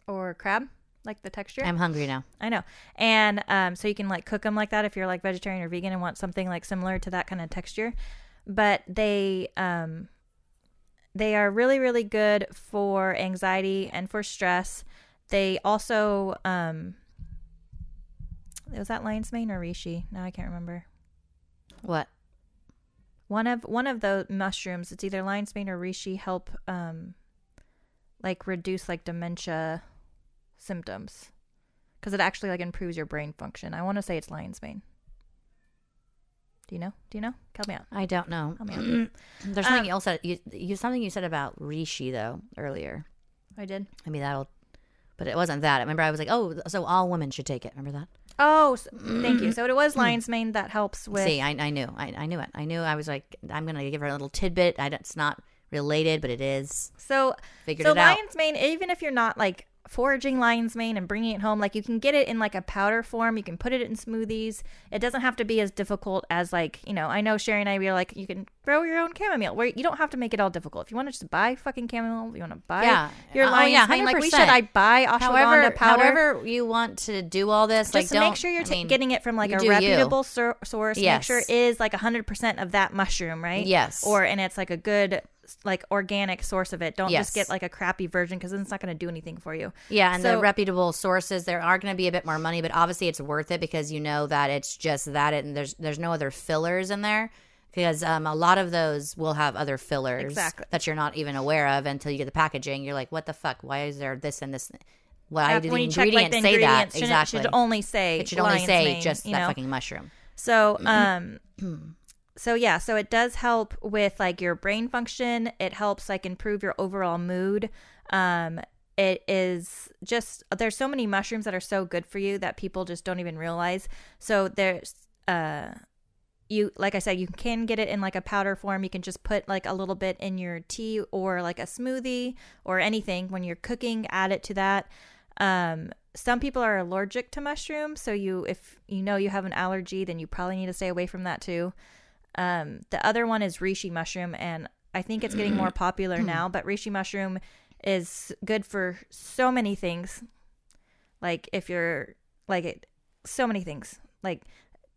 [SPEAKER 2] or crab, like the texture.
[SPEAKER 1] I'm hungry now.
[SPEAKER 2] I know. And um, so you can like cook them like that if you're like vegetarian or vegan and want something like similar to that kind of texture. But they um, they are really really good for anxiety and for stress. They also um, was that lion's mane or reishi? No, I can't remember.
[SPEAKER 1] What?
[SPEAKER 2] One of one of the mushrooms, it's either lion's mane or reishi, help um, like reduce like dementia symptoms because it actually like improves your brain function. I want to say it's lion's mane. Do you know? Do you know? Help me out.
[SPEAKER 1] I don't know.
[SPEAKER 2] Help me out.
[SPEAKER 1] There's
[SPEAKER 2] Um,
[SPEAKER 1] something else that you, you something you said about reishi though earlier.
[SPEAKER 2] I did.
[SPEAKER 1] Maybe that'll, but it wasn't that. I remember I was like, oh, so all women should take it. Remember that?
[SPEAKER 2] Oh, s thank you. So it was lion's mane that helps with.
[SPEAKER 1] See, I, I knew, I, I knew it. I knew. I was like, I'm gonna give her a little tidbit. I, it's not related, but it is.
[SPEAKER 2] so
[SPEAKER 1] Figured
[SPEAKER 2] so
[SPEAKER 1] it out.
[SPEAKER 2] So, lion's mane, even if you're not like foraging lion's mane and bringing it home, like you can get it in like a powder form. You can put it in smoothies. It doesn't have to be as difficult as like you know. I know Sherry and I we are like you can grow your own chamomile. Where you don't have to make it all difficult. If you want to just buy fucking chamomile, you want to buy
[SPEAKER 1] Yeah.
[SPEAKER 2] your
[SPEAKER 1] Oh,
[SPEAKER 2] lion's
[SPEAKER 1] yeah,
[SPEAKER 2] mane. Like we should. I buy ashwagandha
[SPEAKER 1] However,
[SPEAKER 2] powder.
[SPEAKER 1] however you want to do all this, like
[SPEAKER 2] just
[SPEAKER 1] don't
[SPEAKER 2] make sure you're
[SPEAKER 1] I mean,
[SPEAKER 2] getting it from like a reputable sur- source. Make sure it is like 100% of that mushroom, right?
[SPEAKER 1] Yes.
[SPEAKER 2] Or and it's like a good like organic source of it. Don't
[SPEAKER 1] Yes.
[SPEAKER 2] just get like a crappy version because it's not going to do anything for you.
[SPEAKER 1] Yeah, and the reputable sources there are going to be a bit more money, but obviously it's worth it because you know that it's just that, and there's there's no other fillers in there because um, a lot of those will have other fillers
[SPEAKER 2] Exactly.
[SPEAKER 1] that you're not even aware of until you get the packaging. You're like, what the fuck? Why is there this and this? Why
[SPEAKER 2] After-
[SPEAKER 1] do the
[SPEAKER 2] check
[SPEAKER 1] ingredients
[SPEAKER 2] like the
[SPEAKER 1] say that? Exactly.
[SPEAKER 2] it should only say
[SPEAKER 1] it should only say
[SPEAKER 2] mane,
[SPEAKER 1] just that
[SPEAKER 2] know?
[SPEAKER 1] fucking mushroom.
[SPEAKER 2] So, um, so yeah, so it does help with like your brain function. It helps like improve your overall mood. Um, it is just there's so many mushrooms that are so good for you that people just don't even realize. So there's uh you like I said, you can get it in like a powder form. You can just put like a little bit in your tea or like a smoothie or anything when you're cooking. Add it to that. Um, some people are allergic to mushrooms, so you if you know you have an allergy, then you probably need to stay away from that too. Um, the other one is reishi mushroom, and I think it's getting more popular now. But reishi mushroom is good for so many things. Like if you're like it, so many things. Like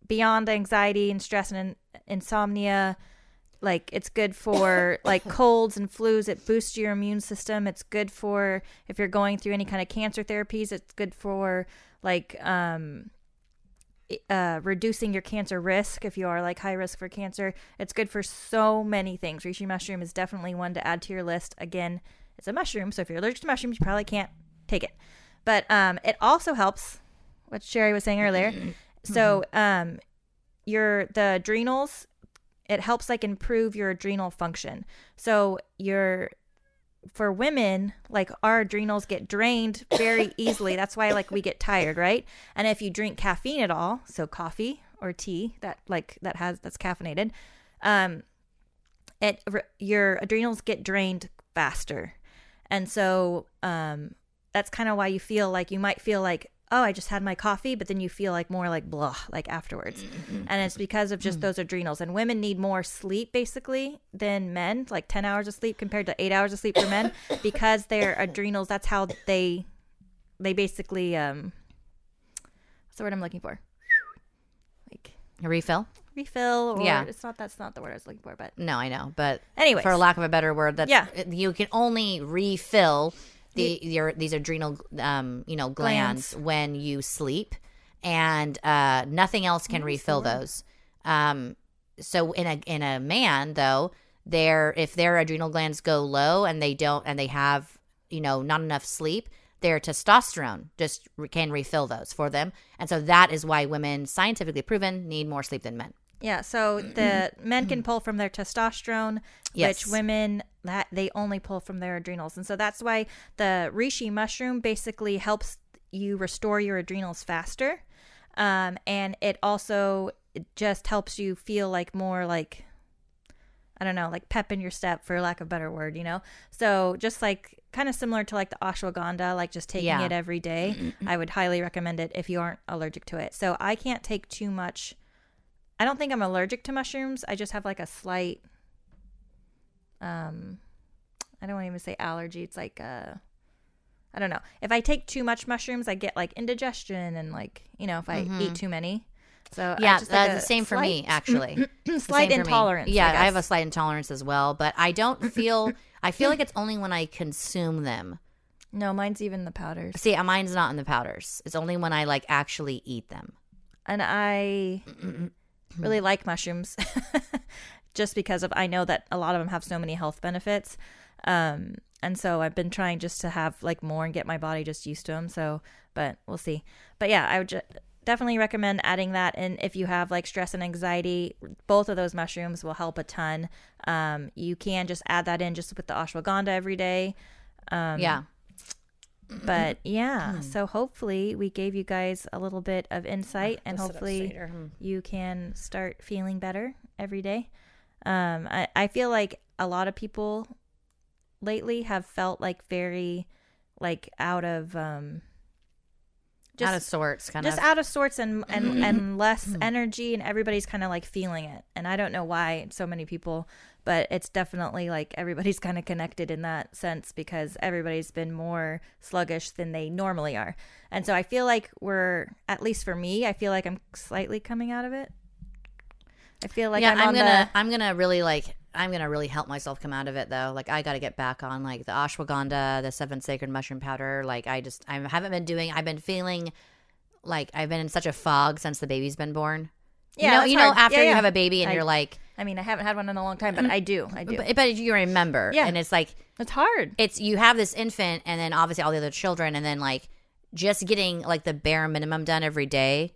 [SPEAKER 2] beyond anxiety and stress and insomnia. Like it's good for like colds and flus. It boosts your immune system. It's good for if you're going through any kind of cancer therapies. It's good for like um uh, reducing your cancer risk if you are like high risk for cancer. It's good for so many things. Reishi mushroom is definitely one to add to your list. Again, it's a mushroom, so if you're allergic to mushrooms, you probably can't take it. But um, it also helps, what Sherry was saying earlier. So um, your the adrenals, it helps like improve your adrenal function. So your for women, like our adrenals get drained very easily. That's why like we get tired, right? And if you drink caffeine at all, so coffee or tea that like that has that's caffeinated, um, it your adrenals get drained faster, and so um, that's kind of why you feel like you might feel like oh I just had my coffee, but then you feel like more like blah like afterwards, and it's because of just those adrenals. And women need more sleep basically than men, like ten hours of sleep compared to eight hours of sleep for men, because their adrenals. That's how they they basically um. What's the word I'm looking for? Like
[SPEAKER 1] A refill?
[SPEAKER 2] refill or
[SPEAKER 1] Yeah.
[SPEAKER 2] it's not that's not the word I was looking for, but
[SPEAKER 1] No, I know, but
[SPEAKER 2] anyway,
[SPEAKER 1] for lack of a better word, that's
[SPEAKER 2] Yeah.
[SPEAKER 1] You can only refill the your these adrenal um you know glands,
[SPEAKER 2] Glands.
[SPEAKER 1] when you sleep, and uh, nothing else can refill those. Um, so in a in a man though, their if their adrenal glands go low and they don't and they have you know not enough sleep, their testosterone just re- can refill those for them, and so that is why women scientifically proven need more sleep than men.
[SPEAKER 2] Yeah, so the mm-hmm. men can mm-hmm. pull from their testosterone,
[SPEAKER 1] Yes.
[SPEAKER 2] which women that they only pull from their adrenals. And so that's why the reishi mushroom basically helps you restore your adrenals faster. Um, and it also it just helps you feel like more like I don't know, like pep in your step for lack of a better word, you know? So just like kind of similar to like the ashwagandha, like just taking
[SPEAKER 1] Yeah.
[SPEAKER 2] it every day. Mm-hmm. I would highly recommend it if you aren't allergic to it. So I can't take too much I don't think I'm allergic to mushrooms. I just have like a slight um I don't want to even say allergy. It's like uh I don't know. If I take too much mushrooms, I get like indigestion and like, you know, if I eat too many. So
[SPEAKER 1] Mm-hmm. Yeah,
[SPEAKER 2] just, like,
[SPEAKER 1] the same for me actually.
[SPEAKER 2] Slight
[SPEAKER 1] me.
[SPEAKER 2] intolerance.
[SPEAKER 1] Yeah,
[SPEAKER 2] I,
[SPEAKER 1] I, have a slight intolerance as well, but I don't feel. I feel like it's only when I consume them.
[SPEAKER 2] No, mine's even the powders.
[SPEAKER 1] See, mine's not in the powders. It's only when I like actually eat them.
[SPEAKER 2] And I really like mushrooms just because of I know that a lot of them have so many health benefits. Um and so I've been trying just to have like more and get my body just used to them. So, but we'll see. But yeah, I would just definitely recommend adding that in if you have like stress and anxiety. Both of those mushrooms will help a ton. Um, you can just add that in just with the ashwagandha every day. Um,
[SPEAKER 1] yeah.
[SPEAKER 2] But yeah, so hopefully we gave you guys a little bit of insight, and
[SPEAKER 1] Go sit up
[SPEAKER 2] hopefully.
[SPEAKER 1] Hmm.
[SPEAKER 2] you can start feeling better every day. Um, I, I feel like a lot of people lately have felt like very like out of um just
[SPEAKER 1] out of sorts, kind of.
[SPEAKER 2] just
[SPEAKER 1] of.
[SPEAKER 2] out of sorts and and, mm-hmm. and less energy and everybody's kind of like feeling it and i don't know why so many people but it's definitely like everybody's kind of connected in that sense because everybody's been more sluggish than they normally are and so i feel like we're at least for me i feel like i'm slightly coming out of it i feel like
[SPEAKER 1] yeah,
[SPEAKER 2] i'm,
[SPEAKER 1] I'm, gonna,
[SPEAKER 2] the
[SPEAKER 1] I'm gonna really like, I'm gonna really help myself come out of it though. Like, I got to get back on like the ashwagandha, the seven sacred mushroom powder. Like, I just, I haven't been doing. I've been feeling like I've been in such a fog since the baby's been born.
[SPEAKER 2] Yeah,
[SPEAKER 1] you know, you know, after
[SPEAKER 2] Yeah,
[SPEAKER 1] you have a baby and
[SPEAKER 2] I-
[SPEAKER 1] you're like,
[SPEAKER 2] i mean i haven't had one in a long time but i do i do
[SPEAKER 1] but, but you remember,
[SPEAKER 2] Yeah.
[SPEAKER 1] and it's like
[SPEAKER 2] it's hard
[SPEAKER 1] it's you have this infant, and then obviously all the other children, and then like just getting like the bare minimum done every day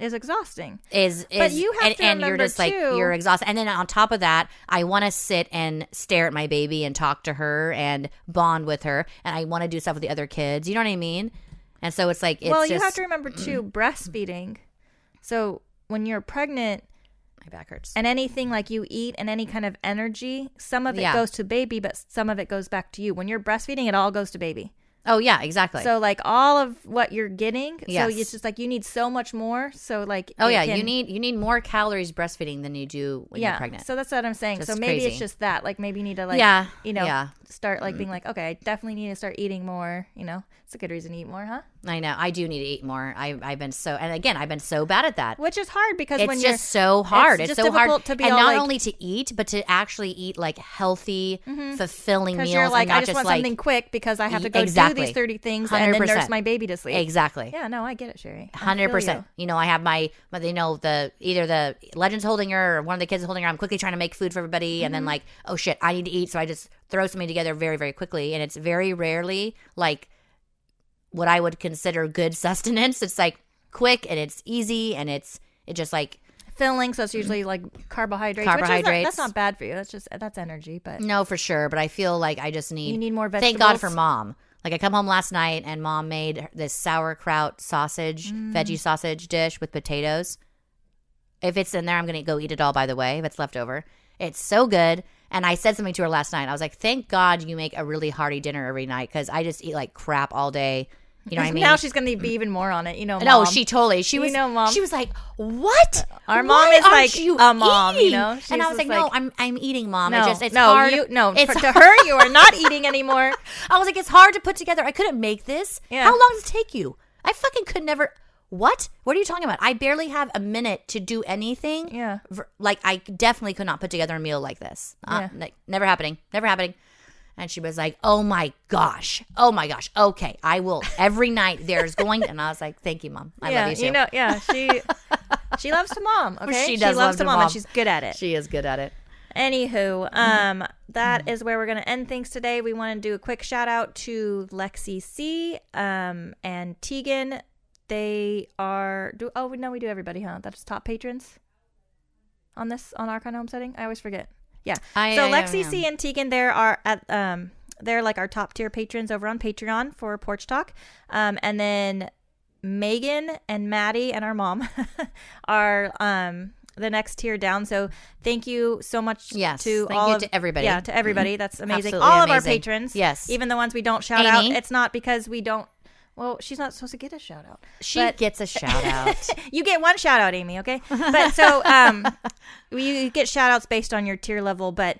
[SPEAKER 2] it's exhausting.
[SPEAKER 1] Is, is
[SPEAKER 2] But you have
[SPEAKER 1] and,
[SPEAKER 2] to
[SPEAKER 1] and you're just like
[SPEAKER 2] too-
[SPEAKER 1] you're exhausted. And then on top of that i want to sit and stare at my baby and talk to her and bond with her and i want to do stuff with the other kids. You know what i mean? And so it's like it's
[SPEAKER 2] well
[SPEAKER 1] just
[SPEAKER 2] you have to remember too breastfeeding. So when you're pregnant
[SPEAKER 1] my back hurts.
[SPEAKER 2] and anything like you eat and any kind of energy some of it
[SPEAKER 1] Yeah.
[SPEAKER 2] goes to baby but some of it goes back to you. When you're breastfeeding it all goes to baby
[SPEAKER 1] oh yeah exactly.
[SPEAKER 2] So like all of what you're getting so it's just like you need so much more so like
[SPEAKER 1] oh yeah
[SPEAKER 2] can-
[SPEAKER 1] you need you need more calories breastfeeding than you do when
[SPEAKER 2] yeah
[SPEAKER 1] you're pregnant.
[SPEAKER 2] so that's what i'm saying. So maybe
[SPEAKER 1] crazy.
[SPEAKER 2] it's just that like maybe you need to like
[SPEAKER 1] yeah
[SPEAKER 2] you know
[SPEAKER 1] yeah.
[SPEAKER 2] start like mm. being like okay i definitely need to start eating more you know? It's a good reason to eat more huh
[SPEAKER 1] i know i do need to eat more I, i've been so and again i've been so bad at that
[SPEAKER 2] which is hard because when
[SPEAKER 1] it's just so hard. It's,
[SPEAKER 2] just
[SPEAKER 1] so hard,
[SPEAKER 2] to be
[SPEAKER 1] and not
[SPEAKER 2] like-
[SPEAKER 1] only to eat, but to actually eat like healthy, fulfilling meals.
[SPEAKER 2] you're like i just, want
[SPEAKER 1] like,
[SPEAKER 2] something quick because i have to go do these 30 things and then
[SPEAKER 1] 100%.
[SPEAKER 2] nurse my baby to sleep
[SPEAKER 1] exactly.
[SPEAKER 2] yeah no i get it sherry
[SPEAKER 1] Hundred percent.
[SPEAKER 2] you.
[SPEAKER 1] You know, I have my, but you know, the either the legends holding her or one of the kids is holding her. I'm quickly trying to make food for everybody, and then
[SPEAKER 2] Mm-hmm.
[SPEAKER 1] like, oh shit, I need to eat, so I just throw something together very, very quickly, and it's very rarely like what I would consider good sustenance. It's like quick and it's easy and it's it just like
[SPEAKER 2] filling so it's usually like carbohydrates which is not-
[SPEAKER 1] Carbohydrates.
[SPEAKER 2] that's not bad for you that's just that's energy but
[SPEAKER 1] No, for sure. But I feel like I just need.
[SPEAKER 2] You need more
[SPEAKER 1] Thank God for mom. Like I come home last night and mom made this sauerkraut sausage,
[SPEAKER 2] Mm.
[SPEAKER 1] veggie sausage dish with potatoes. If it's in there, I'm gonna go eat it all. By the way, if it's left over, it's so good. And I said something to her last night. I was like, "Thank God you make a really hearty dinner every night because I just eat like crap all day." You know what I mean?
[SPEAKER 2] now she's gonna be even more on it you know
[SPEAKER 1] no, she totally. She
[SPEAKER 2] You
[SPEAKER 1] was.
[SPEAKER 2] know, Mom.
[SPEAKER 1] She was like, "What?
[SPEAKER 2] Our
[SPEAKER 1] Why
[SPEAKER 2] mom is
[SPEAKER 1] aren't
[SPEAKER 2] like
[SPEAKER 1] you
[SPEAKER 2] a mom, you
[SPEAKER 1] eating?"
[SPEAKER 2] know?
[SPEAKER 1] And I was
[SPEAKER 2] just
[SPEAKER 1] like, "No, I'm I'm eating, mom.
[SPEAKER 2] no
[SPEAKER 1] It's just it's
[SPEAKER 2] no
[SPEAKER 1] hard.
[SPEAKER 2] you no
[SPEAKER 1] It's
[SPEAKER 2] for, to her you are not eating anymore
[SPEAKER 1] I was like, it's hard to put together. I couldn't make this.
[SPEAKER 2] Yeah.
[SPEAKER 1] How long does it take you? I fucking could never. What? What are you talking about? I barely have a minute to do anything.
[SPEAKER 2] Yeah.
[SPEAKER 1] Like, I definitely could not put together a meal like this. Uh,
[SPEAKER 2] Yeah.
[SPEAKER 1] like, never happening. Never happening. And she was like, oh my gosh. Oh my gosh. Okay. I will. Every night there's going. And I was like, thank you, mom. I
[SPEAKER 2] yeah
[SPEAKER 1] love you too.
[SPEAKER 2] You know yeah she she loves to mom okay
[SPEAKER 1] She does
[SPEAKER 2] loves
[SPEAKER 1] love
[SPEAKER 2] to mom,
[SPEAKER 1] mom.
[SPEAKER 2] and she's good at it
[SPEAKER 1] she is good at it.
[SPEAKER 2] Anywho, um, that is where we're going to end things today. We want to do a quick shout out to Lexi C, um, and Tegan. They are do oh no, we do everybody, huh? That's top patrons on this on Archon Homesteading. I always forget. Yeah.
[SPEAKER 1] I-
[SPEAKER 2] so
[SPEAKER 1] I- I-
[SPEAKER 2] Lexi C and Tegan, there are at um, they're like our top tier patrons over on Patreon for Porch Talk, um, and then Megan and Maddie and our mom are um the next tier down. So thank you so much
[SPEAKER 1] Yes,
[SPEAKER 2] to
[SPEAKER 1] thank
[SPEAKER 2] all
[SPEAKER 1] you
[SPEAKER 2] of,
[SPEAKER 1] to everybody.
[SPEAKER 2] Yeah, to everybody. That's amazing.
[SPEAKER 1] Absolutely
[SPEAKER 2] all of our patrons.
[SPEAKER 1] Yes.
[SPEAKER 2] Even the ones we don't shout
[SPEAKER 1] Amy.
[SPEAKER 2] out. It's not because we don't well, she's not supposed to get a shout out.
[SPEAKER 1] She
[SPEAKER 2] But-
[SPEAKER 1] gets a shout out.
[SPEAKER 2] you get one shout out, Amy, okay? But so um you get shout outs based on your tier level, but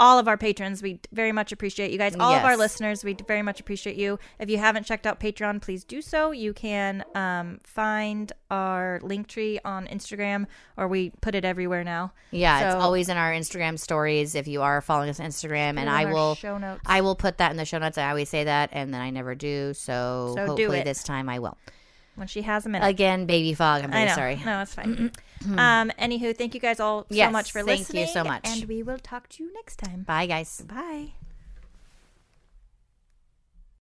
[SPEAKER 2] all of our patrons, we very much appreciate you guys. All of our listeners, we very much appreciate you. If you haven't checked out Patreon, please do so. You can um, find our link tree on Instagram, or we put it everywhere now.
[SPEAKER 1] Yeah,
[SPEAKER 2] So-
[SPEAKER 1] it's always in our Instagram stories if you are following us on Instagram, and I will
[SPEAKER 2] show notes.
[SPEAKER 1] I will put that in the show notes. I always say that, and then I never do. So,
[SPEAKER 2] So
[SPEAKER 1] hopefully this time I will.
[SPEAKER 2] when she has a minute.
[SPEAKER 1] Again, baby fog. I'm really sorry.
[SPEAKER 2] No, it's fine. um, anywho, thank you guys all so much for listening.
[SPEAKER 1] thank you so much.
[SPEAKER 2] And we will talk to you next time.
[SPEAKER 1] Bye, guys.
[SPEAKER 2] Bye.